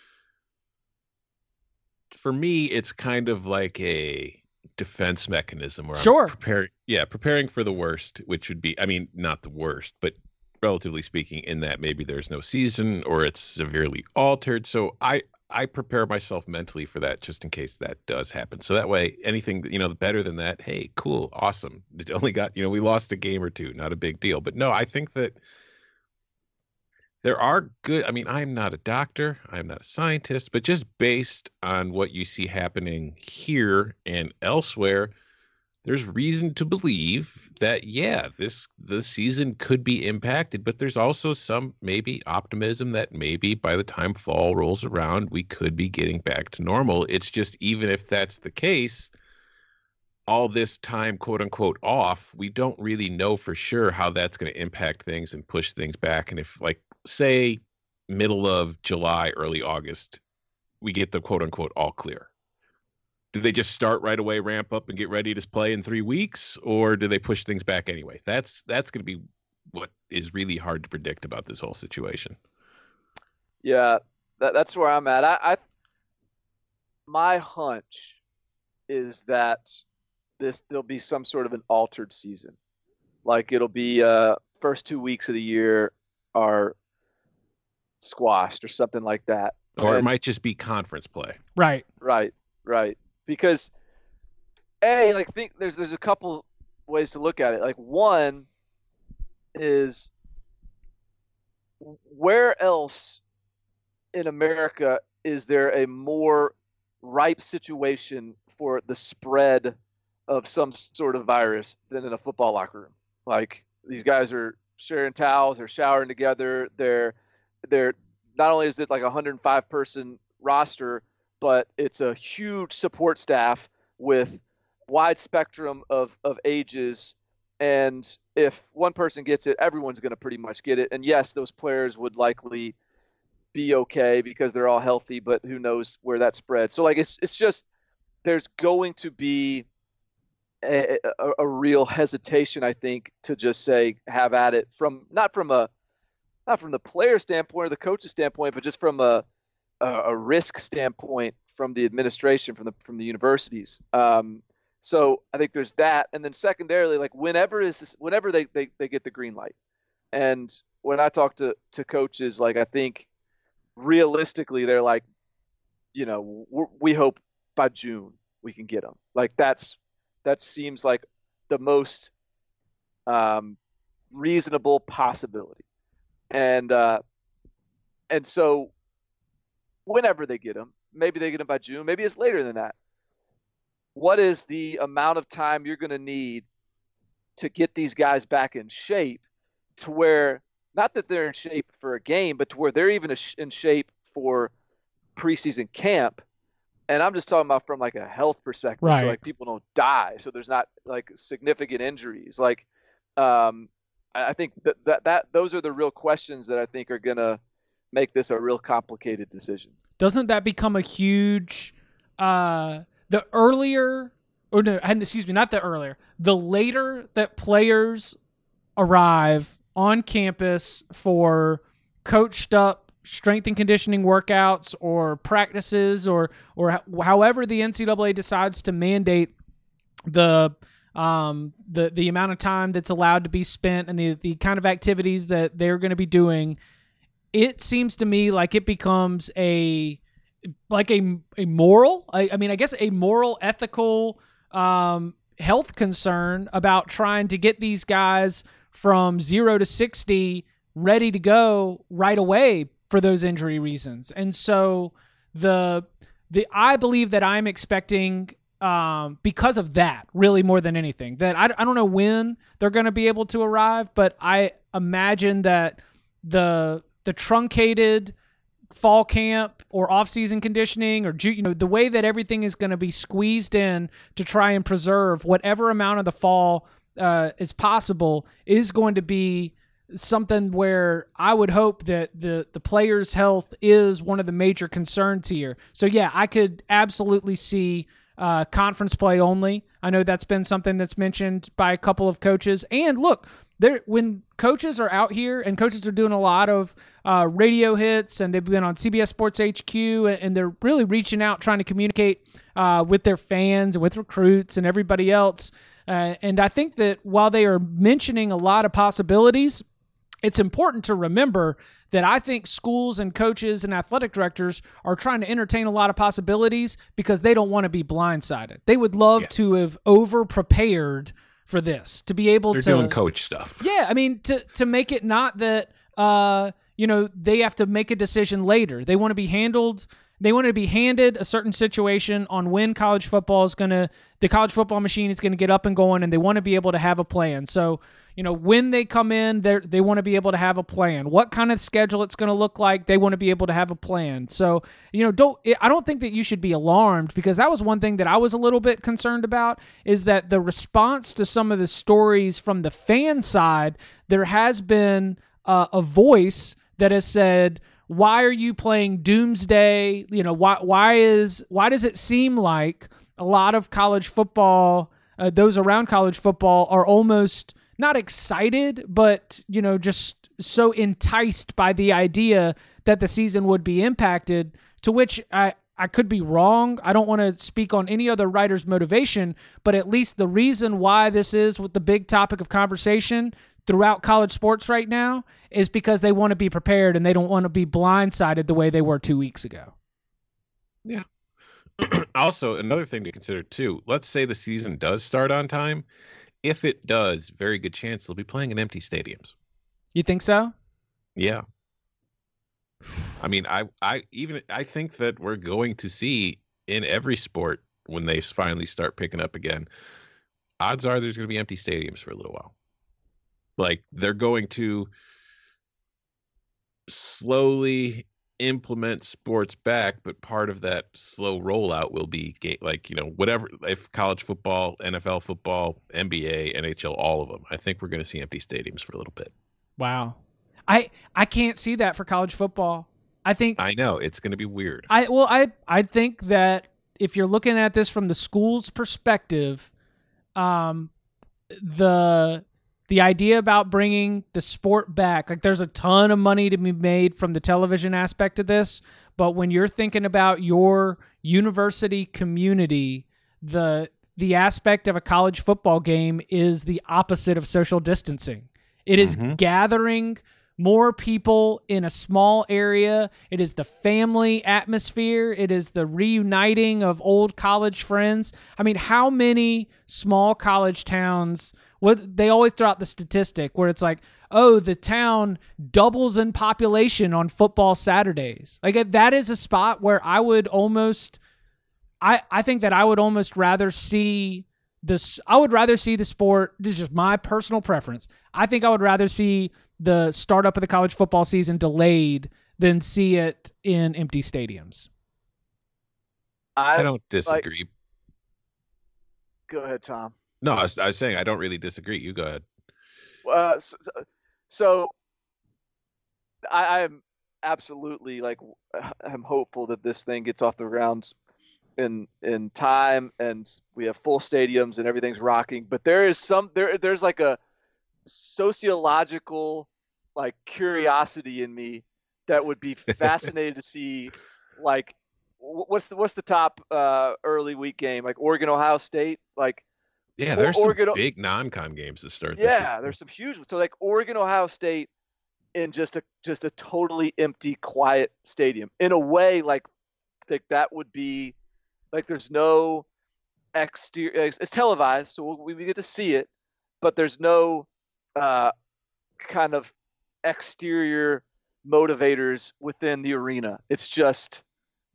S3: for me, it's kind of like a defense mechanism where
S2: Sure.
S3: I'm preparing, yeah, preparing for the worst, which would be, I mean, not the worst, but relatively speaking, in that maybe there's no season or it's severely altered. So I I prepare myself mentally for that just in case that does happen. So that way, anything you know better than that, hey, cool, awesome. It only got you know we lost a game or two, not a big deal. But no, I think that there are good. I mean, I'm not a doctor, I'm not a scientist, but just based on what you see happening here and elsewhere, there's reason to believe that yeah, this the season could be impacted, but there's also some maybe optimism that maybe by the time fall rolls around, we could be getting back to normal. It's just even if that's the case, all this time quote unquote off, we don't really know for sure how that's going to impact things and push things back. And if like say middle of July, early August, we get the quote unquote all clear do they just start right away, ramp up, and get ready to play in three weeks, or do they push things back anyway? That's that's going to be what is really hard to predict about this whole situation.
S4: Yeah, that, that's where I'm at. I, I my hunch is that this there'll be some sort of an altered season. Like it'll be uh first two weeks of the year are squashed or something like that.
S3: Or it might just be conference play.
S2: Right.
S4: Right, right. Because a like think there's there's a couple ways to look at it. Like one is where else in America is there a more ripe situation for the spread of some sort of virus than in a football locker room? Like these guys are sharing towels, they're showering together, they're they're not only is it like a 105 person roster, but it's a huge support staff with wide spectrum of, of ages. And if one person gets it everyone's going to pretty much get it. And yes those players would likely be okay because they're all healthy but who knows where that spreads. So like it's it's just there's going to be a, a, a real hesitation i think to just say have at it from not from a not from the player standpoint or the coach's standpoint but just from a a, a risk standpoint from the administration from the from the universities. Um, so I think there's that, and then secondarily, like whenever is this, whenever they, they they get the green light, and when I talk to to coaches, like I think realistically they're like, you know, we hope by June we can get them. Like that's that seems like the most um, reasonable possibility, and uh, and so whenever they get them, maybe they get them by June, maybe it's later than that. What is the amount of time you're going to need to get these guys back in shape to where not that they're in shape for a game but to where they're even in shape for preseason camp? And i'm just talking about from like a health perspective.
S2: Right.
S4: so like people don't die so there's not like significant injuries. Like um i think that, that that those are the real questions that i think are going to make this a real complicated decision.
S2: Doesn't that become a huge uh the earlier or no, excuse me, not the earlier, the later that players arrive on campus for coached up strength and conditioning workouts or practices or or however the NCAA decides to mandate the um the the amount of time that's allowed to be spent and the the kind of activities that they're going to be doing it seems to me like it becomes a like a a moral I, I mean i guess a moral ethical um health concern about trying to get these guys from 0 to 60 ready to go right away for those injury reasons and so the the i believe that i'm expecting um, because of that, really more than anything. That I, I don't know when they're going to be able to arrive, but I imagine that the the truncated fall camp or off-season conditioning or you know the way that everything is going to be squeezed in to try and preserve whatever amount of the fall uh, is possible is going to be something where I would hope that the the players' health is one of the major concerns here. So yeah, I could absolutely see uh, conference play only. I know that's been something that's mentioned by a couple of coaches. And look, there when coaches are out here and coaches are doing a lot of uh, radio hits and they've been on CBS Sports HQ and they're really reaching out trying to communicate uh, with their fans and with recruits and everybody else. Uh, and I think that while they are mentioning a lot of possibilities, it's important to remember that I think schools and coaches and athletic directors are trying to entertain a lot of possibilities because they don't want to be blindsided. They would love to have over prepared for this, to be able
S3: They're
S2: to
S3: doing coach stuff.
S2: yeah, I mean to to make it not that uh you know they have to make a decision later. They want to be handled. They want to be handed a certain situation on when college football is going to the college football machine is going to get up and going, and they want to be able to have a plan. So you know when they come in, they they want to be able to have a plan. What kind of schedule it's going to look like, they want to be able to have a plan. So you know don't I don't think that you should be alarmed because that was one thing that I was a little bit concerned about is that the response to some of the stories from the fan side, there has been uh, a voice that has said why are you playing doomsday you know why why is why does it seem like a lot of college football uh, those around college football are almost not excited but you know just so enticed by the idea that the season would be impacted to which i I could be wrong. I don't want to speak on any other writer's motivation, but at least the reason why this is with the big topic of conversation throughout college sports right now is because they want to be prepared and they don't want to be blindsided the way they were two weeks ago.
S3: Yeah. also, another thing to consider too. Let's say the season does start on time. If it does, very good chance they'll be playing in empty stadiums.
S2: You think so?
S3: Yeah. I mean, I, I even I think that we're going to see in every sport when they finally start picking up again. Odds are there's going to be empty stadiums for a little while. Like they're going to slowly implement sports back, but part of that slow rollout will be like you know whatever if college football, NFL football, NBA, NHL, all of them. I think we're going to see empty stadiums for a little bit.
S2: Wow, I I can't see that for college football. I think
S3: I know it's going to be weird.
S2: I well I I think that if you're looking at this from the school's perspective, um, the the idea about bringing the sport back, like there's a ton of money to be made from the television aspect of this, but when you're thinking about your university community, the the aspect of a college football game is the opposite of social distancing. It is mm-hmm. gathering more people in a small area. It is the family atmosphere. It is the reuniting of old college friends. I mean, how many small college towns what they always throw out the statistic where it's like, oh, the town doubles in population on football Saturdays. Like that is a spot where I would almost, I I think that I would almost rather see this. I would rather see the sport. This is just my personal preference. I think I would rather see the startup of the college football season delayed than see it in empty stadiums.
S3: I, I don't disagree. Like,
S4: go ahead, Tom.
S3: No, I was, I was, saying I don't really disagree. You go ahead.
S4: Uh, so, so I, am absolutely like I'm hopeful that this thing gets off the ground in in time and we have full stadiums and everything's rocking. But there is some there there's like a sociological like curiosity in me that would be fascinated to see like what's the what's the top uh, early week game like Oregon Ohio State like
S3: yeah, there's Oregon, some big non-con games to start.
S4: Yeah, there's some huge. So like Oregon, Ohio State, in just a just a totally empty, quiet stadium. In a way, like like that would be like there's no exterior. It's televised, so we, we get to see it, but there's no uh, kind of exterior motivators within the arena. It's just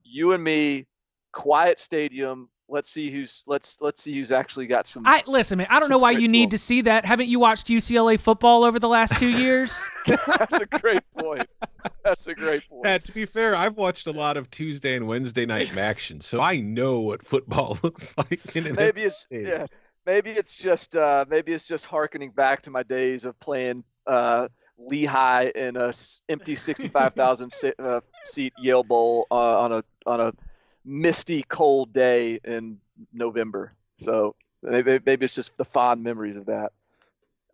S4: you and me, quiet stadium, let's see who's let's let's see who's actually got some.
S2: I listen, man. I don't know why you need to see that. Haven't you watched UCLA football over the last two years?
S4: That's a great point. That's a great point.
S3: Yeah, to be fair, I've watched a lot of Tuesday and Wednesday night action, so I know what football looks like.
S4: maybe it's yeah, maybe it's just uh, maybe it's just harkening back to my days of playing uh, Lehigh in a empty sixty-five thousand uh, seat Yale Bowl uh, on a on a misty, cold day in November. So maybe, it's just the fond memories of that.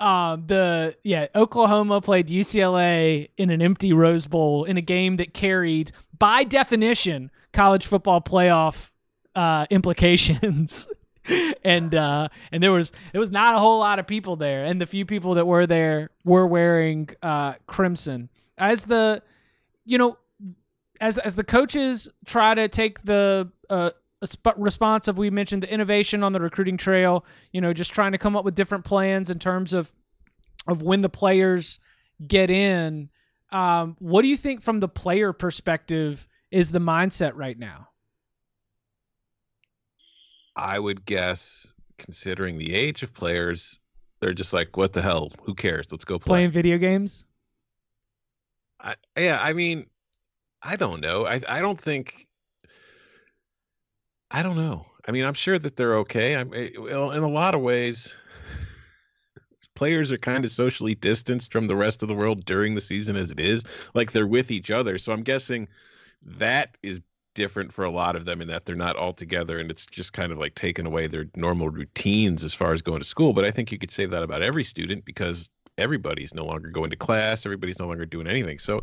S2: Um, the yeah, Oklahoma played UCLA in an empty Rose Bowl in a game that carried, by definition, college football playoff uh, implications. and uh, and there was there was not a whole lot of people there, and the few people that were there were wearing uh, crimson. As the you know, as as the coaches try to take the uh, response of we mentioned the innovation on the recruiting trail, you know, just trying to come up with different plans in terms of of when the players get in. Um, what do you think from the player perspective is the mindset right now?
S3: I would guess, considering the age of players, they're just like, "What the hell? Who cares? Let's go play."
S2: Playing video games.
S3: I, yeah, I mean, I don't know. I I don't think. I don't know. I mean, I'm sure that they're okay. I'm eh, well, in a lot of ways. Players are kind of socially distanced from the rest of the world during the season as it is. Like they're with each other. So I'm guessing that is different for a lot of them in that they're not all together and it's just kind of like taken away their normal routines as far as going to school. But I think you could say that about every student because everybody's no longer going to class, everybody's no longer doing anything. So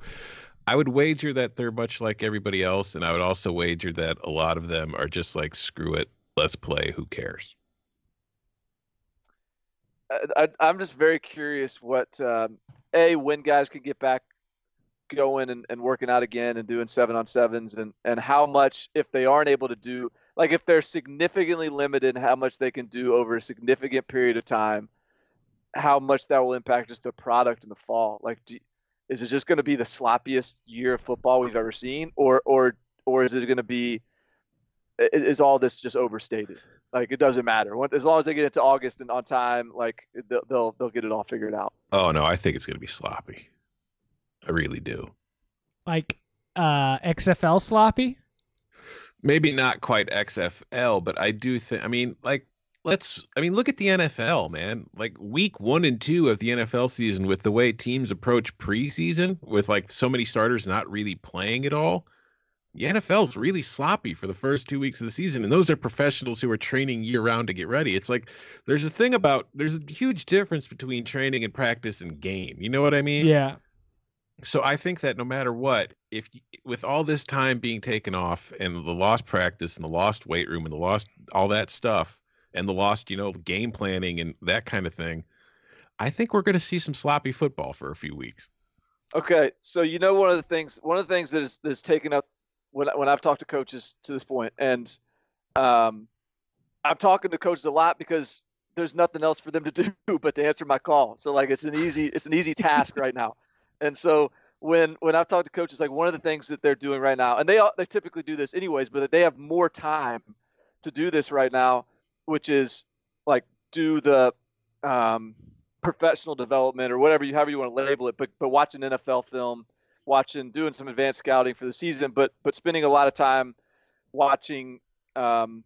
S3: I would wager that they're much like everybody else, and I would also wager that a lot of them are just like, screw it, let's play. Who cares?
S4: I, am just very curious what um, a when guys can get back going and, and working out again and doing seven on sevens and and how much if they aren't able to do like if they're significantly limited how much they can do over a significant period of time how much that will impact just the product in the fall like do, is it just going to be the sloppiest year of football we've ever seen or or or is it going to be is all this just overstated like it doesn't matter as long as they get into august and on time like they'll they'll, they'll get it all figured out
S3: oh no i think it's going to be sloppy I really do.
S2: Like uh, XFL sloppy?
S3: Maybe not quite XFL, but I do think. I mean, like, let's. I mean, look at the NFL, man. Like week one and two of the NFL season, with the way teams approach preseason, with like so many starters not really playing at all. The NFL is really sloppy for the first two weeks of the season, and those are professionals who are training year round to get ready. It's like there's a thing about there's a huge difference between training and practice and game. You know what I mean?
S2: Yeah
S3: so I think that no matter what, if with all this time being taken off and the lost practice and the lost weight room and the lost all that stuff and the lost, you know, game planning and that kind of thing, I think we're going to see some sloppy football for a few weeks.
S4: Okay, so you know one of the things one of the things that is that's taken up when when I've talked to coaches to this point, and um, I'm talking to coaches a lot because there's nothing else for them to do but to answer my call. So like it's an easy it's an easy task right now. And so when when I've talked to coaches, like one of the things that they're doing right now, and they they typically do this anyways, but they have more time to do this right now, which is like do the um, professional development or whatever you however you want to label it, but but watching NFL film, watching doing some advanced scouting for the season, but but spending a lot of time watching um,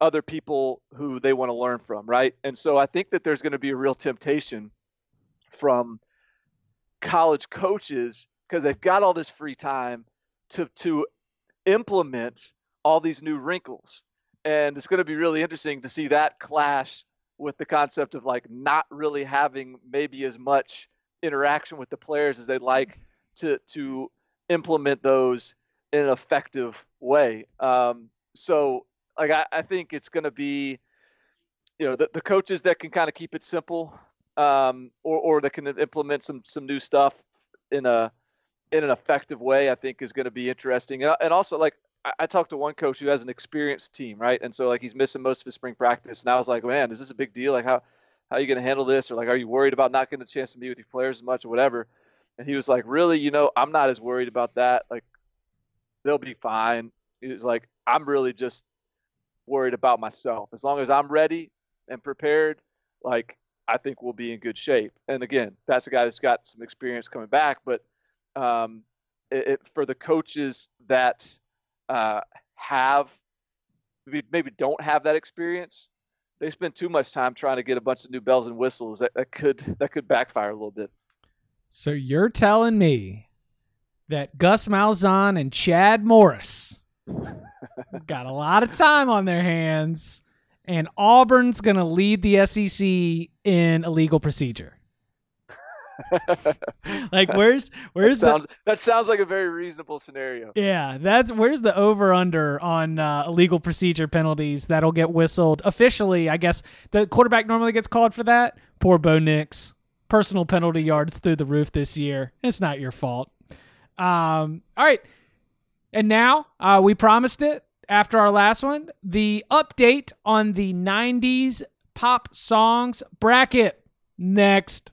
S4: other people who they want to learn from, right? And so I think that there's going to be a real temptation from college coaches because they've got all this free time to to implement all these new wrinkles and it's going to be really interesting to see that clash with the concept of like not really having maybe as much interaction with the players as they'd like to to implement those in an effective way um, so like I, I think it's going to be you know the, the coaches that can kind of keep it simple um, or or that can implement some some new stuff in a in an effective way, I think is going to be interesting. And also, like I, talked to one coach who has an experienced team, right? And so like he's missing most of his spring practice, and I was like, man, is this a big deal? Like how how are you going to handle this? Or like, are you worried about not getting a chance to meet with your players as much or whatever? And he was like, really, you know, I'm not as worried about that. Like they'll be fine. He was like, I'm really just worried about myself. As long as I'm ready and prepared, like I think we'll be in good shape. And again, that's a guy that's got some experience coming back. But um, it, it, for the coaches that uh, have maybe don't have that experience, they spend too much time trying to get a bunch of new bells and whistles. That, that could that could backfire a little bit.
S2: So you're telling me that Gus Malzahn and Chad Morris got a lot of time on their hands and Auburn's going to lead the SEC in illegal procedure. like where's where's
S4: that sounds,
S2: the,
S4: that sounds like a very reasonable scenario.
S2: Yeah, that's where's the over under on uh, illegal procedure penalties that'll get whistled officially. I guess the quarterback normally gets called for that. Poor Bo Nix, personal penalty yards through the roof this year. It's not your fault. Um, all right, and now uh, we promised it after our last one, the update on the 90s pop songs bracket. Next.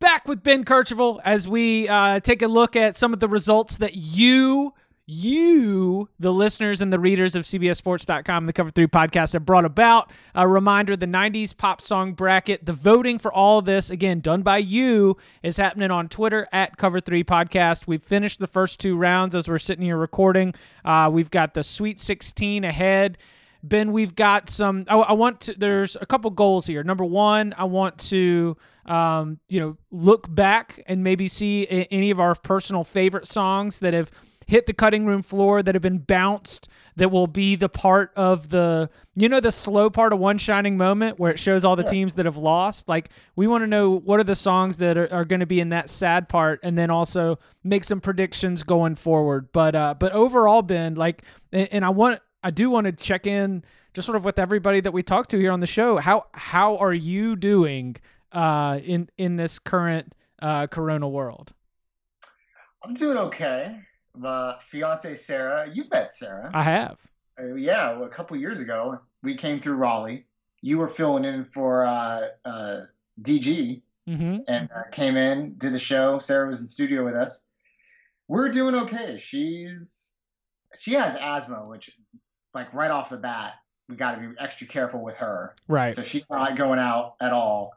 S2: Back with Ben Kercheval as we uh, take a look at some of the results that you you, the listeners and the readers of CBSSports.com, the Cover 3 podcast, have brought about. A reminder the 90s pop song bracket, the voting for all this, again, done by you, is happening on Twitter at Cover 3 Podcast. We've finished the first two rounds as we're sitting here recording. Uh, we've got the Sweet 16 ahead. Ben, we've got some. I, I, want to. There's a couple goals here. Number one, I want to, um, you know, look back and maybe see any of our personal favorite songs that have hit the cutting room floor, that have been bounced, that will be the part of the you know the slow part of one shining moment where it shows all the teams that have lost like we want to know what are the songs that are, are going to be in that sad part and then also make some predictions going forward but uh but overall ben like and, and i want i do want to check in just sort of with everybody that we talked to here on the show how how are you doing uh in in this current uh corona world
S6: I'm doing okay. My fiance Sarah, you've met Sarah.
S2: i have
S6: Uh, yeah, well, a couple years ago, we came through Raleigh. You were filling in for uh, uh, DG
S2: mm-hmm
S6: and uh, came in, did the show. Sarah was in studio with us. We're doing okay. She's she has asthma, which like right off the bat, we got to be extra careful with her.
S2: right
S6: So she's not going out at all.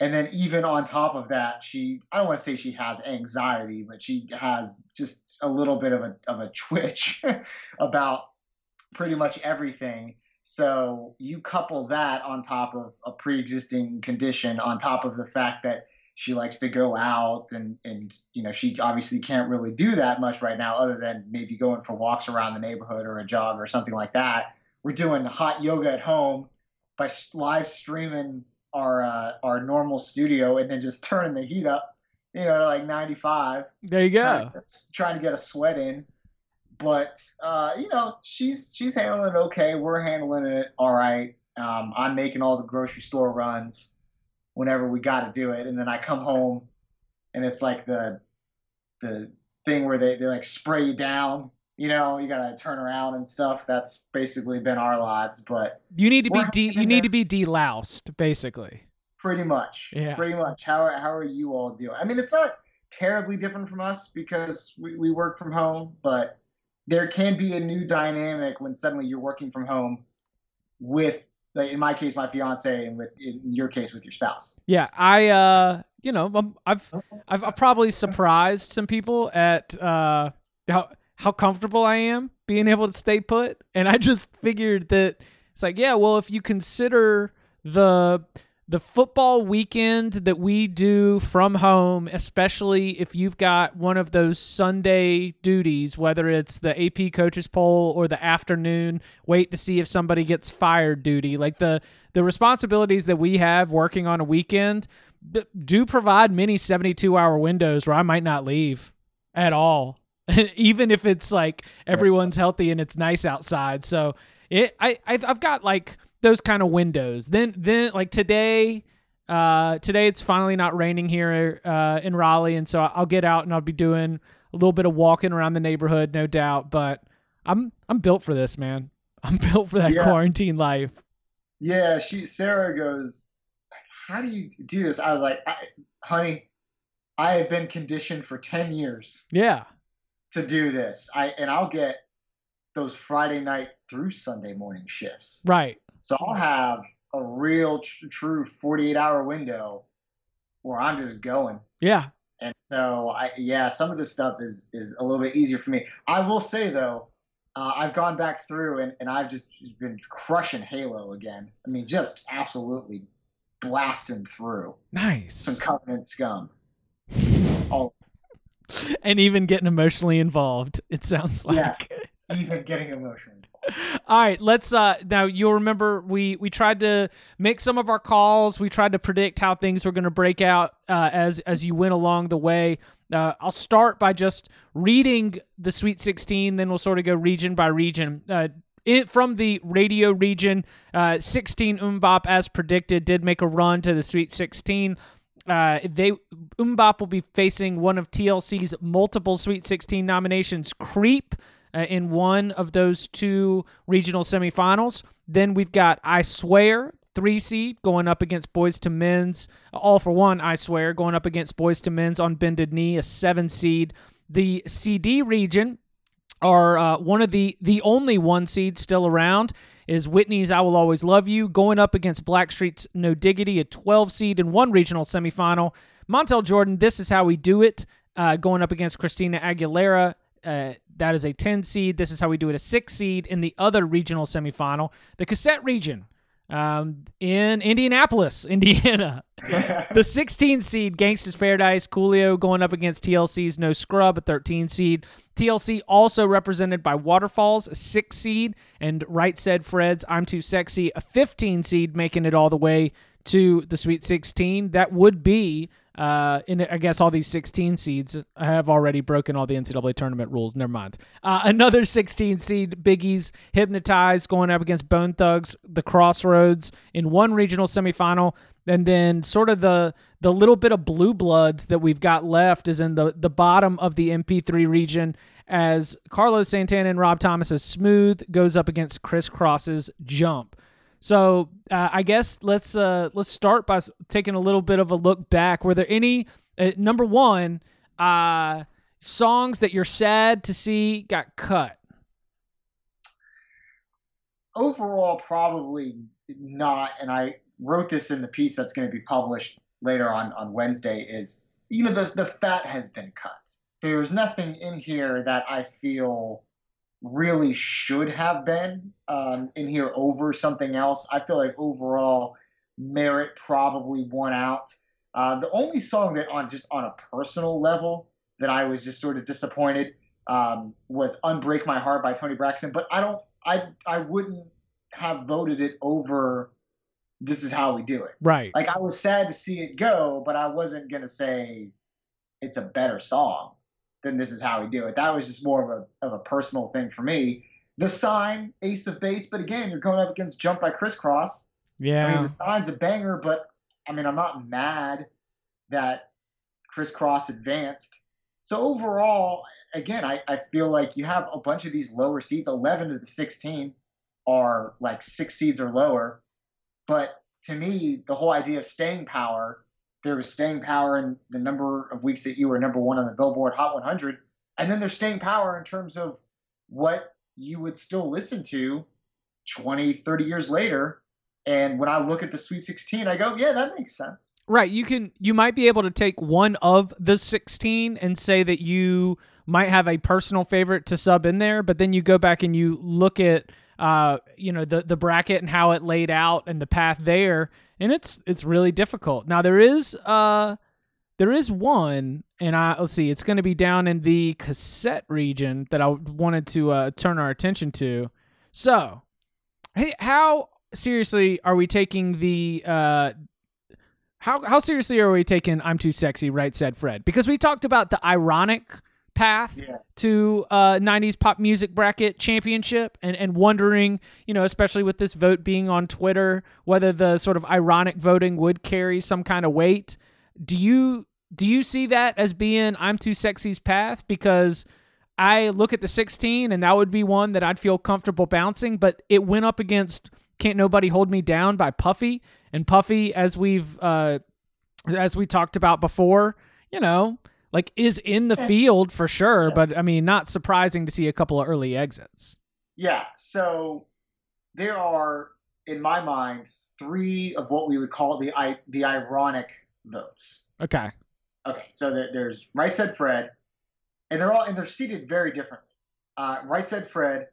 S6: And then even on top of that, she I don't want to say she has anxiety, but she has just a little bit of a of a twitch about pretty much everything. So you couple that on top of a pre-existing condition, on top of the fact that she likes to go out and and you know she obviously can't really do that much right now other than maybe going for walks around the neighborhood or a jog or something like that. We're doing hot yoga at home by live streaming our uh, our normal studio and then just turning the heat up you know to like 95
S2: there you
S6: trying,
S2: go
S6: to, trying to get a sweat in. But uh, you know she's she's handling it okay. We're handling it all right. Um, i'm making all the grocery store runs whenever we got to do it and then i come home and it's like the the thing where they, they like spray you down you know you gotta turn around and stuff that's basically been our lives but
S2: You need to be de- you need
S6: there.
S2: to be deloused, basically.
S6: pretty much
S2: Yeah.
S6: pretty much how, are- how are you all doing i mean it's not terribly different from us because we, we work from home but there can be a new dynamic when suddenly you're working from home with like in my case my fiance and with in your case with your spouse.
S2: Yeah, I uh, you know, I'm, I've I've I've probably surprised some people at uh how how comfortable I am being able to stay put, and I just figured that it's like, yeah, well, if you consider the the football weekend that we do from home, especially if you've got one of those Sunday duties, whether it's the AP coaches poll or the afternoon wait to see if somebody gets fired duty, like the the responsibilities that we have working on a weekend do provide many 72 hour windows where I might not leave at all. Even if it's like everyone's healthy and it's nice outside. So it I I've I've got like those kind of windows. Then then like today uh today it's finally not raining here uh in Raleigh and so I'll get out and I'll be doing a little bit of walking around the neighborhood no doubt, but I'm I'm built for this, man. I'm built for that
S6: Yeah.
S2: quarantine life.
S6: yeah she sarah goes how do you do this i was like I, honey i have been conditioned for 10 years
S2: Yeah.
S6: to do this i and i'll get those friday night through sunday morning shifts
S2: Right.
S6: So I'll have a real tr- true 48 hour window where I'm just going.
S2: Yeah.
S6: And so I yeah, some of this stuff is is a little bit easier for me. I will say though, uh, I've gone back through and, and I've just been crushing Halo again. I mean, just absolutely blasting through
S2: Nice. some.
S6: Covenant scum. Oh,
S2: and even getting emotionally involved. It sounds like.
S6: yes. Even getting emotional.
S2: All right, let's uh now you'll remember we we tried to make some of our calls. We tried to predict how things were going to break out uh, as as you went along the way. Uh, I'll start by just reading the Sweet 16, then we'll sort of go region by region. Uh, it, from the radio region, uh, 16 MMMBop, as predicted, did make a run to the Sweet 16. Uh, they MMMBop will be facing one of TLC's multiple Sweet 16 nominations, Creep, uh, in one of those two regional semifinals. Then we've got I Swear, three seed, going up against Boyz II Men's. All-4-One, I Swear, going up against Boyz II Men's on Bended Knee, a seven seed. The CD region are uh, one of the the only one seed still around is Whitney's I Will Always Love You going up against Blackstreet's No Diggity, a 12 seed in one regional semifinal. Montell Jordan, This Is How We Do It, uh, going up against Christina Aguilera. Uh, that is a 10 seed. This is how we do it, a six seed in the other regional semifinal. The cassette region, um, in Indianapolis, Indiana. the 16 seed Gangsta's Paradise, Coolio going up against TLC's No Scrub, a 13 seed. TLC also represented by Waterfalls, a 6 seed, and Right Said Fred's I'm Too Sexy, a 15 seed, making it all the way to the Sweet 16. That would be uh, and I guess all these 16 seeds have already broken all the NCAA tournament rules. Never mind. Uh, another 16 seed, Biggies, Hypnotized, going up against Bone Thugs, the Crossroads in one regional semifinal. And then sort of the the little bit of blue bloods that we've got left is in the, the bottom of the MP3 region as Carlos Santana and Rob Thomas's Smooth goes up against Kris Kross's Jump. So uh, I guess let's uh, let's start by taking a little bit of a look back. Were there any uh, number one uh, songs that you're sad to see got cut?
S6: Overall, probably not. And I wrote this in the piece that's going to be published later on on Wednesday. Is you know the the fat has been cut. There's nothing in here that I feel really should have been um, in here over something else. I feel like overall merit probably won out. Uh, the only song that on just on a personal level that I was just sort of disappointed um, was "Unbreak My Heart" by Toni Braxton. But I don't, I I wouldn't have voted it over. This is how we do it.
S2: Right.
S6: Like I was sad to see it go, but I wasn't gonna say it's a better song then this is how we do it. That was just more of a of a personal thing for me. The sign, Ace of Base, but again, you're going up against Jump by Kris Kross.
S2: Yeah.
S6: I mean, the sign's a banger, but I mean, I'm not mad that Kris Kross advanced. So overall, again, I, I feel like you have a bunch of these lower seeds. 11 to the 16 are like six seeds or lower. But to me, the whole idea of staying power there was staying power in the number of weeks that you were number one on the Billboard Hot 100, and then there's staying power in terms of what you would still listen to 20, 30 years later. And when I look at the Sweet 16, I go, yeah, that makes sense.
S2: Right. You can you might be able to take one of the 16 and say that you might have a personal favorite to sub in there, but then you go back and you look at uh, you know, the the bracket and how it laid out and the path there, and it's it's really difficult. Now there is uh there is one, and I let's see, it's going to be down in the cassette region that I wanted to uh, turn our attention to. So, hey, how seriously are we taking the uh how how seriously are we taking I'm too sexy, right said Fred? Because we talked about the ironic path
S6: Yeah.
S2: to uh 90s pop music bracket championship and and wondering you know especially with this vote being on twitter whether the sort of ironic voting would carry some kind of weight. Do you do you see that as being i'm too sexy's path? Because i look at the 16 and that would be one that i'd feel comfortable bouncing but it went up against can't nobody hold me down by puffy. And puffy as we've uh as we talked about before you know like is in the field for sure,
S6: Yeah.
S2: but I mean, not surprising to see a couple of early exits.
S6: Yeah. So there are, in my mind, three of what we would call the the ironic votes.
S2: Okay.
S6: Okay, so there's Right Said Fred, and they're all and they're seated very differently. Uh, right Said Fred,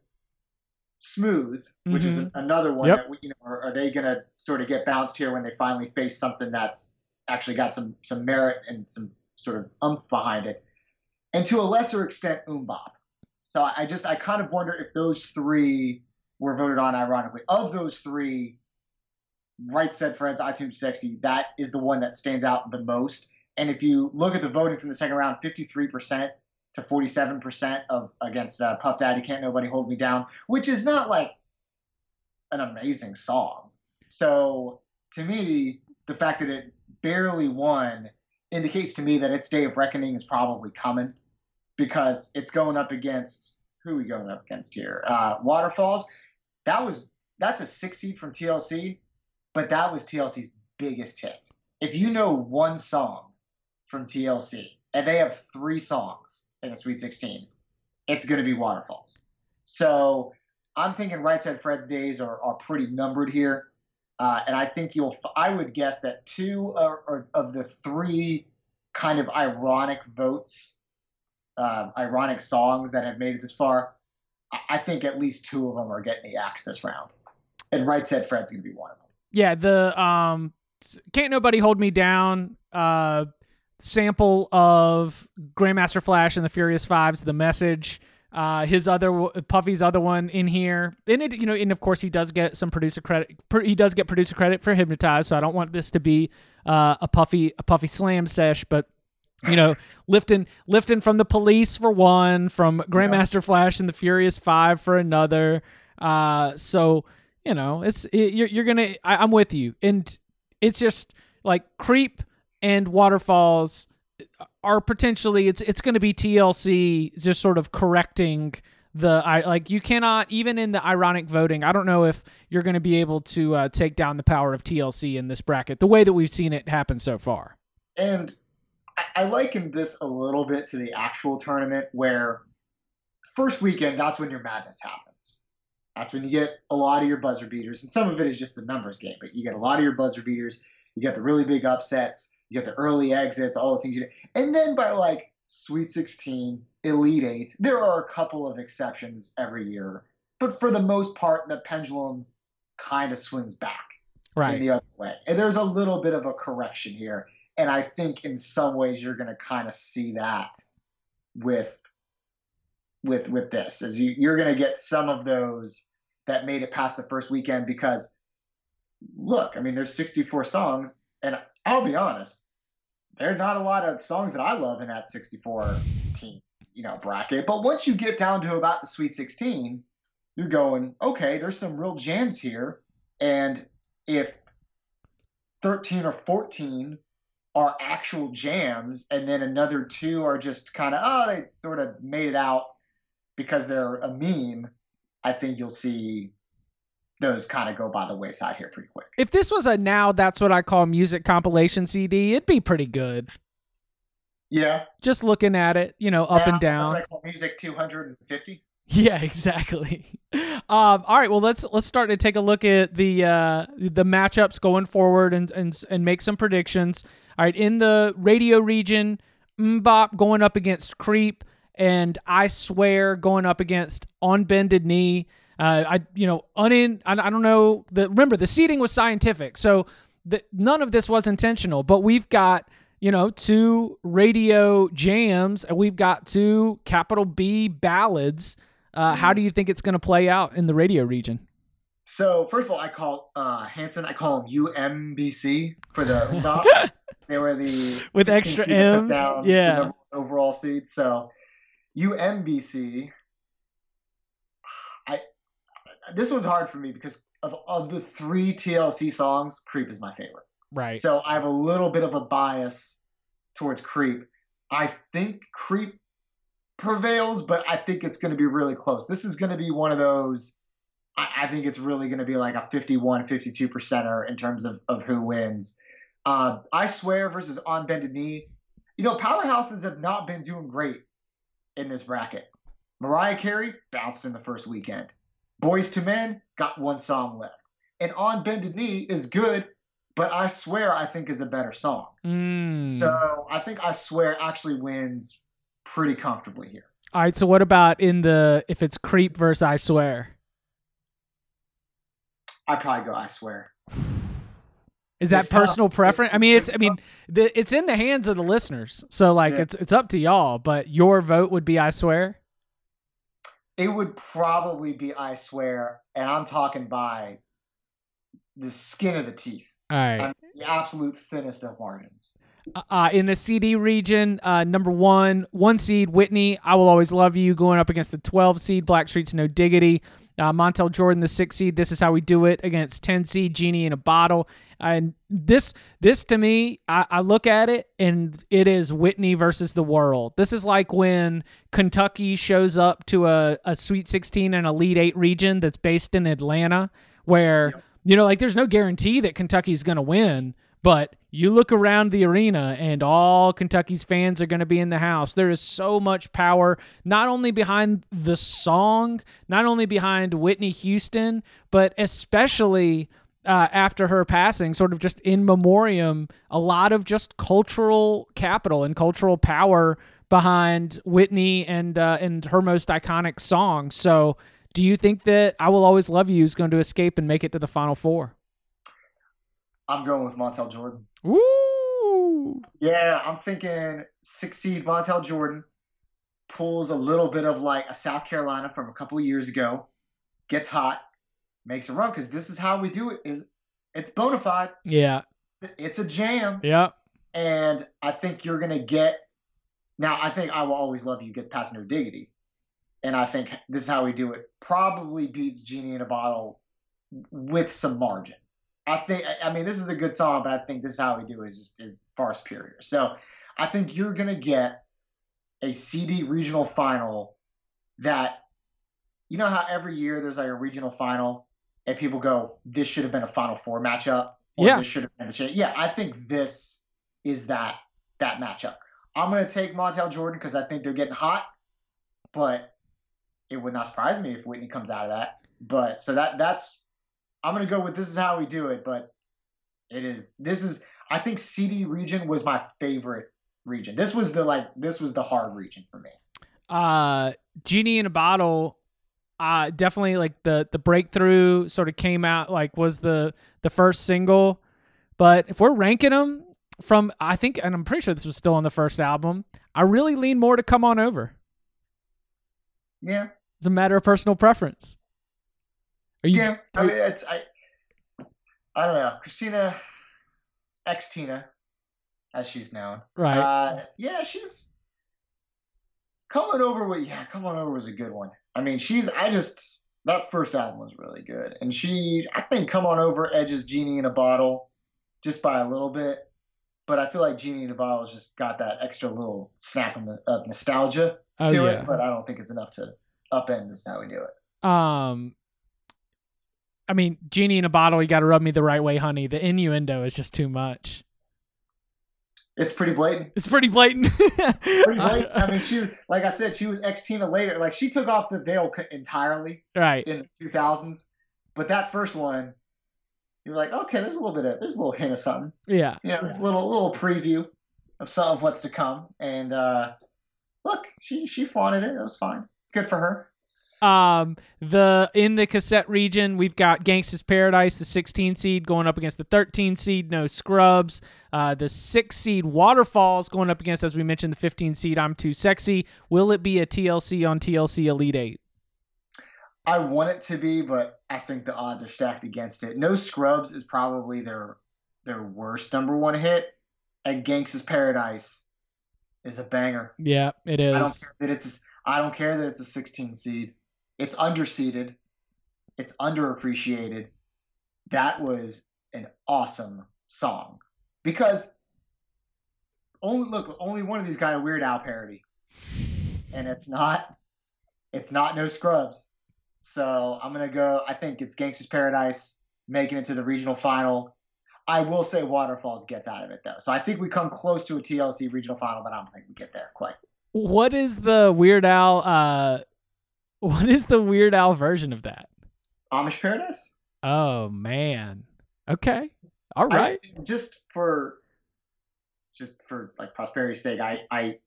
S6: Smooth, which is
S2: Mhm.
S6: another one
S2: Yep.
S6: that we, you know, are, are they going to sort of get bounced here when they finally face something that's actually got some some merit and some sort of umph behind it, and to a lesser extent, MMMBop. So I just I kind of wonder if those three were voted on ironically. Of those three, Right Said Fred's I'm Too Sexy, that is the one that stands out the most. And if you look at the voting from the second round, 53% to 47% of against uh, Puff Daddy, Can't Nobody Hold Me Down, which is not like an amazing song. So to me, the fact that it barely won indicates to me that its day of reckoning is probably coming because it's going up against who we going up against here? Uh, Waterfalls. That was that's a six seed from TLC, but that was TLC's biggest hit. If you know one song from TLC, and they have three songs in the Sweet 16, it's going to be Waterfalls. So I'm thinking Right Said Fred's days are, are pretty numbered here. Uh, and I think you'll, I would guess that two are, are of the three kind of ironic votes, uh, ironic songs that have made it this far, I- I think at least two of them are getting the axe this round. And Right Said Fred's going to be one of them.
S2: yeah, the um, can't nobody hold me down. Uh, sample of Grandmaster Flash and the Furious Fives, the message. Uh, his other Puffy's other one in here, and it you know, and of course he does get some producer credit. He does get producer credit for Hypnotize, so I don't want this to be uh, a Puffy a Puffy Slam sesh, but you know, lifting lifting from the police for one, from Grandmaster Flash and the Furious Five for another. Uh, so you know, it's it, you're you're gonna. I, I'm with you, and it's just like creep and waterfalls are potentially it's it's going to be TLC just sort of correcting the I like you cannot even in the ironic voting. I don't know if you're going to be able to uh, take down the power of TLC in this bracket the way that we've seen it happen so far.
S6: And I, I liken this a little bit to the actual tournament where first weekend that's when your madness happens. That's when you get a lot of your buzzer beaters, and some of it is just the numbers game, but you get a lot of your buzzer beaters. You get the really big upsets you get the early exits, all the things you do. And then by like Sweet 16, Elite Eight, there are a couple of exceptions every year. But for the most part, the pendulum kind of swings back
S2: right.
S6: in the other way. And there's a little bit of a correction here. And I think in some ways you're going to kind of see that with with with this as you, you're going to get some of those that made it past the first weekend because look, I mean, there's 64 songs, and I'll be honest, there are not a lot of songs that I love in that 64 team, you know, bracket. But once you get down to about the Sweet 16, you're going, okay, there's some real jams here. And if 13 or 14 are actual jams, and then another two are just kind of, oh, they sort of made it out because they're a meme, I think you'll see those kind of go by the wayside here pretty quick.
S2: If this was a now that's what I call music compilation CD, it'd be pretty good.
S6: Yeah.
S2: Just looking at it, you know, up
S6: yeah,
S2: and down.
S6: Like music 250.
S2: Yeah, exactly. Um, all right, well let's let's start to take a look at the uh, the matchups going forward and, and and make some predictions. All right, in the radio region, MMMBop going up against Creep, and I swear going up against On Bended Knee. Uh, I you know unin I, I don't know the remember the seating was scientific, so the, none of this was intentional. But we've got you know two radio jams and we've got two capital B ballads. Uh, how do you think it's going to play out in the radio region?
S6: So first of all, I call uh, Hanson. I call him UMBC for the they were the
S2: with extra M's. yeah,
S6: overall seed. So UMBC this one's hard for me because of, of the three TLC songs, Creep is my favorite.
S2: Right.
S6: So I have a little bit of a bias towards Creep. I think Creep prevails, but I think it's going to be really close. This is going to be one of those. I, I think it's really going to be like a 51, 52 percenter in terms of, of who wins. Uh, I swear versus on bended knee. You know, powerhouses have not been doing great in this bracket. Mariah Carey bounced in the first weekend. Boyz II Men got one song left. And On Bended Knee is good, but I swear I think is a better song.
S2: Mm.
S6: So I think I swear actually wins pretty comfortably here.
S2: All right. So what about in the if it's Creep versus I swear?
S6: I probably go I swear.
S2: Is that it's personal tough. preference? It's, I mean, it's, it's I mean, the, it's in the hands of the listeners. So like, yeah. it's it's up to y'all. But your vote would be I swear
S6: it would probably be I swear, and I'm talking by the skin of the teeth.
S2: All right.
S6: I'm the absolute thinnest of margins.
S2: Uh, uh, in the CD region, uh, number one, one seed Whitney, I will always love you, going up against the 12 seed Blackstreet's No Diggity. Uh, Montell Jordan, the six seed. This is how we do it against 10 seed Genie in a bottle. And this, this to me, I, I look at it and it is Whitney versus the world. This is like when Kentucky shows up to a, a Sweet 16 and Elite Eight region that's based in Atlanta, where, yep. you know, like there's no guarantee that Kentucky's going to win but you look around the arena and all Kentucky's fans are going to be in the house. There is so much power, not only behind the song, not only behind Whitney Houston, but especially uh, after her passing, sort of just in memoriam, a lot of just cultural capital and cultural power behind Whitney and uh, and her most iconic song. So, do you think that "I Will Always Love You" is going to escape and make it to the final four?
S6: I'm going with Montell Jordan.
S2: Woo!
S6: Yeah, I'm thinking six seed Montell Jordan pulls a little bit of like a South Carolina from a couple years ago, gets hot, makes a run because this is how we do it. Is it's bona fide.
S2: Yeah.
S6: It's a, it's a jam,
S2: Yeah.
S6: and I think you're gonna get. Now, I think I will always love you gets past no diggity, and I think this is how we do it. Probably beats Genie in a Bottle with some margin. I think. I- I mean, this is a good song, but I think this is how we do it is just is far superior. So, I think you're gonna get a CD regional final that, you know, how every year there's like a regional final, and people go, "This should have been a Final Four matchup." Or
S2: Yeah.
S6: This should have been a cha-" Yeah, I think this is that that matchup. I'm gonna take Montell Jordan because I think they're getting hot, but it would not surprise me if Whitney comes out of that. But so that that's I'm gonna go with this is how we do it, but it is this is I think CD region was my favorite region. This was the like this was the hard region for me.
S2: uh genie in a bottle uh definitely like the the breakthrough sort of came out like was the the first single but if we're ranking them from i think and i'm pretty sure this was still on the first album i really lean more to come on over
S6: Yeah,
S2: it's a matter of personal preference are you
S6: yeah. I mean, it's I. I don't know, Christina, Xtina, as she's known.
S2: right
S6: Uh, yeah, she's coming over with yeah, come on over was a good one. I mean, she's I just that first album was really good, and she I think come on over edges Genie in a Bottle just by a little bit, but I feel like Genie in a Bottle has just got that extra little snap of, nostalgia
S2: oh
S6: to
S2: yeah.
S6: it, but I don't think it's enough to upend this is how we do it.
S2: um i mean genie in a bottle you gotta rub me the right way honey. The innuendo is just too much
S6: It's pretty blatant.
S2: it's pretty blatant
S6: Pretty blatant. I mean, she like I said, she was Xtina later. Like she took off the veil entirely.
S2: right
S6: in the 2000s. But that first one, you're like, okay, there's a little bit of, there's a little hint of something.
S2: yeah
S6: You know, a little, little preview of some of what's to come. And uh, look, she she flaunted it. It was fine. Good for her.
S2: Um, the in the cassette region, we've got Gangsta's Paradise, the 16 seed, going up against the 13 seed, No Scrubs. Uh, the six seed Waterfalls going up against, as we mentioned, the 15 seed I'm Too Sexy. Will it be a TLC on TLC Elite Eight?
S6: I want it to be, but I think the odds are stacked against it. No Scrubs is probably their their worst number one hit, and Gangsta's Paradise is a banger.
S2: Yeah, it
S6: I don't care that it's I don't care that it's a 16 seed. It's underseeded. It's underappreciated. That was an awesome song because only look only one of these got a Weird Al parody, and it's not it's not No Scrubs. So I'm gonna go. I think it's Gangsta's Paradise making it to the regional final. I will say Waterfalls gets out of it though. So I think we come close to a TLC regional final, but I don't think we get there quite.
S2: What is the Weird Al? Uh, what is the Weird Al version of that?
S6: Amish Paradise.
S2: Oh man. Okay. All right.
S6: I- just for just for like prosperity's sake, I I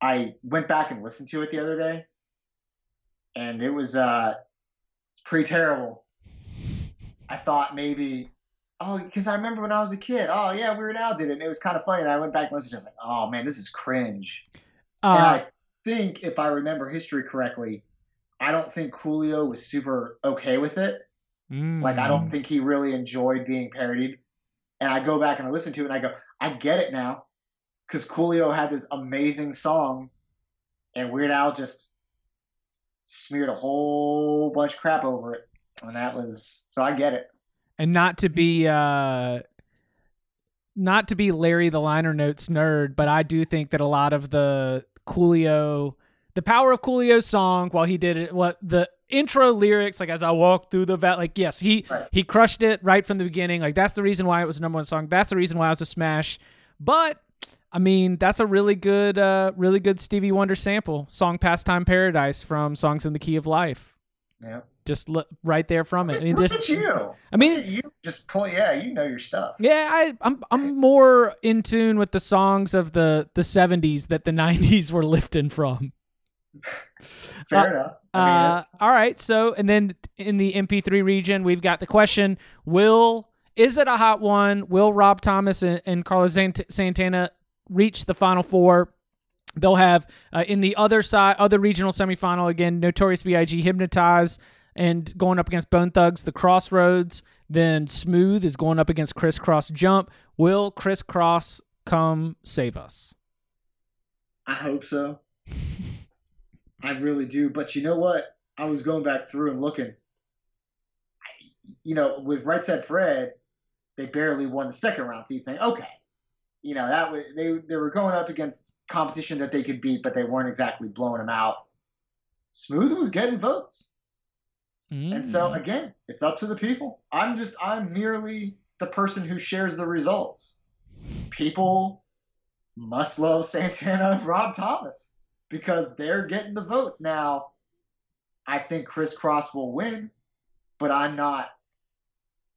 S6: I went back and listened to it the other day, and it was uh it's pretty terrible. I thought maybe oh because I remember when I was a kid, oh yeah, Weird Al did it, and it was kind of funny. And I went back and listened to it, I was like, oh man, this is cringe. and
S2: Uh,
S6: I think if I remember history correctly, I don't think Coolio was super okay with it. Like I
S2: mm.
S6: don't think he really enjoyed being parodied. And I go back and I listen to it and I go, I get it now. Because Coolio had this amazing song and Weird Al just smeared a whole bunch of crap over it. And that was so I get it.
S2: and not to be uh not to be Larry the liner notes nerd, but I do think that a lot of the Coolio the power of Coolio's song while he did it what the intro lyrics like as I walk through the vet, like yes he
S6: Right.
S2: he crushed it right from the beginning. Like that's the reason why it was a number one song. That's the reason why it was a smash. But I mean that's a really good uh really good Stevie Wonder sample. Song pastime paradise from songs in the key of life.
S6: Yeah.
S2: Just look right there from it I mean
S6: at you.
S2: I mean
S6: you just pull yeah, you know your stuff.
S2: Yeah, I, I'm I'm more in tune with the songs of the the 70s that the 90s were lifting from.
S6: Fair
S2: Uh,
S6: enough. I mean,
S2: Uh, all right, so and then in the MP3 region, we've got the question: Will Is it a hot one? Will Rob Thomas and, and Carlos Sant- Santana reach the Final Four? They'll have uh, in the other side, other regional semifinal again, Notorious B.I.G. Hypnotize and going up against Bone Thugs, the Crossroads. Then Smooth is going up against Crisscross Jump. Will Crisscross come save us?
S6: I hope so. I really do. But you know what? I was going back through and looking. You know, with Right Said Fred, they barely won the second round. So you think, okay, you know that was, they they were going up against competition that they could beat, but they weren't exactly blowing them out. Smooth was getting votes, and so
S2: Mm.
S6: again, it's up to the people. I'm just I'm merely the person who shares the results. People must love Santana and Rob Thomas because they're getting the votes. Now, I think Kris Kross will win, but I'm not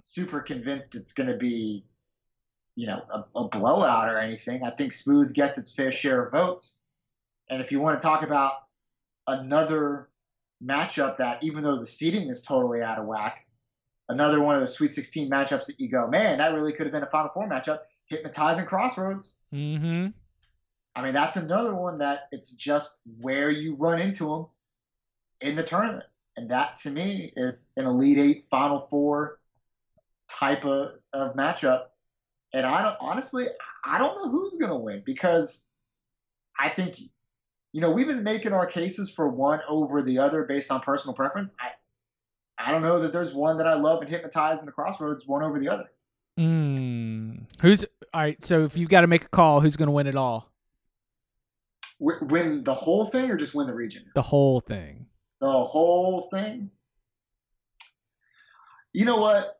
S6: super convinced it's going to be, you know, a, a blowout or anything. I think Smooth gets its fair share of votes. And if you want to talk about another matchup that, even though the seeding is totally out of whack, another one of those Sweet 16 matchups that you go, man, that really could have been a Final Four matchup. Hypnotizing Crossroads.
S2: Mm-hmm.
S6: I mean, that's another one that it's just where you run into them in the tournament. And that to me is an Elite Eight, Final Four type of, of matchup. And I don't honestly, I don't know who's going to win because I think, you know, we've been making our cases for one over the other based on personal preference. I, I don't know that there's one that I love and hypnotize in the crossroads one over the other.
S2: Mm. Who's all right? So if you've got to make a call, who's going to win it all?
S6: Win the whole thing or just win the region?
S2: The whole thing.
S6: the whole thing. You know what?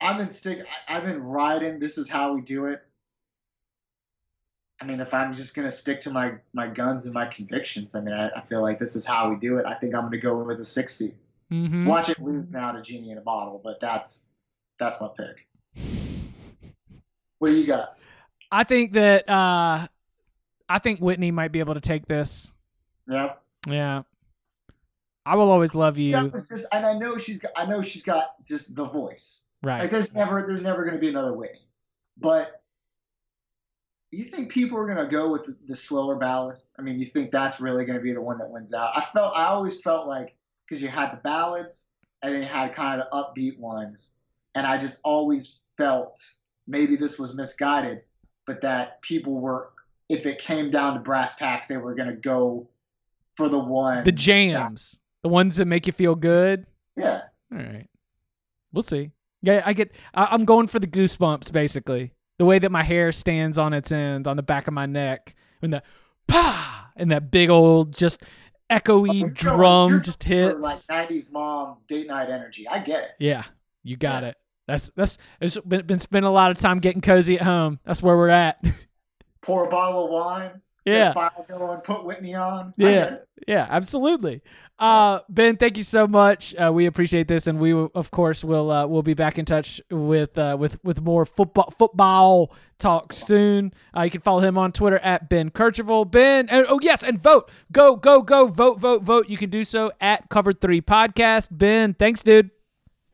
S6: I've been stick. I've been riding. This is how we do it. I mean, if I'm just gonna stick to my my guns and my convictions, I mean, I, I feel like this is how we do it. I think I'm gonna go with a sixty.
S2: Mm-hmm.
S6: Watch it lose now to Genie in a bottle, but that's that's my pick. What do you got?
S2: I think that uh, I think Whitney might be able to take this.
S6: Yeah.
S2: Yeah. I will always love you.
S6: Yeah, just, and I know she's got. I know she's got just the voice.
S2: Right.
S6: Like there's never there's never going to be another Whitney. But you think people are going to go with the, the slower ballad? I mean, you think that's really going to be the one that wins out? I felt I always felt like because you had the ballads and then you had kind of the upbeat ones, and I just always felt maybe this was misguided, but that people were if it came down to brass tacks, they were going to go for the one.
S2: the jams, the ones that make you feel good.
S6: yeah.
S2: All right. We'll see. Yeah, I get. I, I'm going for the goosebumps, basically. The way that my hair stands on its end on the back of my neck, when the pa and that big old just echoey
S6: You're
S2: drum just
S6: for,
S2: hits.
S6: Like '90s mom date night energy. I get it.
S2: yeah, you got
S6: Yeah.
S2: it. That's that's. It's been, been spending a lot of time getting cozy at home. That's where we're at.
S6: Pour a bottle of wine.
S2: Yeah,
S6: Fire going. Put Whitney on.
S2: Yeah. yeah, absolutely. Uh, ben, thank you so much. Uh, we appreciate this, and we of course will uh, will be back in touch with uh, with with more football football talk soon. Uh, you can follow him on Twitter at Ben Kercheval. Ben, and, oh yes, and vote, go go go, vote vote vote. You can do so at Cover Three Podcast. Ben, thanks, dude.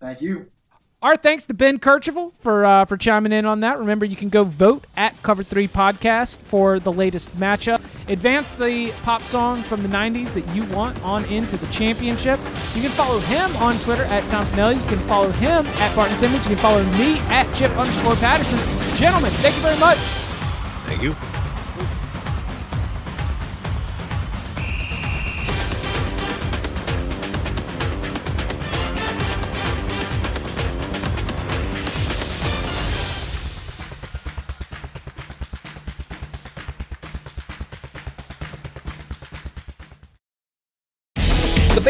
S6: Thank you.
S2: Our thanks to Ben Kercheval for uh, for chiming in on that. Remember, you can go vote at Cover Three Podcast for the latest matchup. Advance the pop song from the '90s that you want on into the championship. You can follow him on Twitter at Tom Fornelli. You can follow him at Barton Simmons. You can follow me at Chip underscore Patterson. Gentlemen, thank you very much.
S3: Thank you.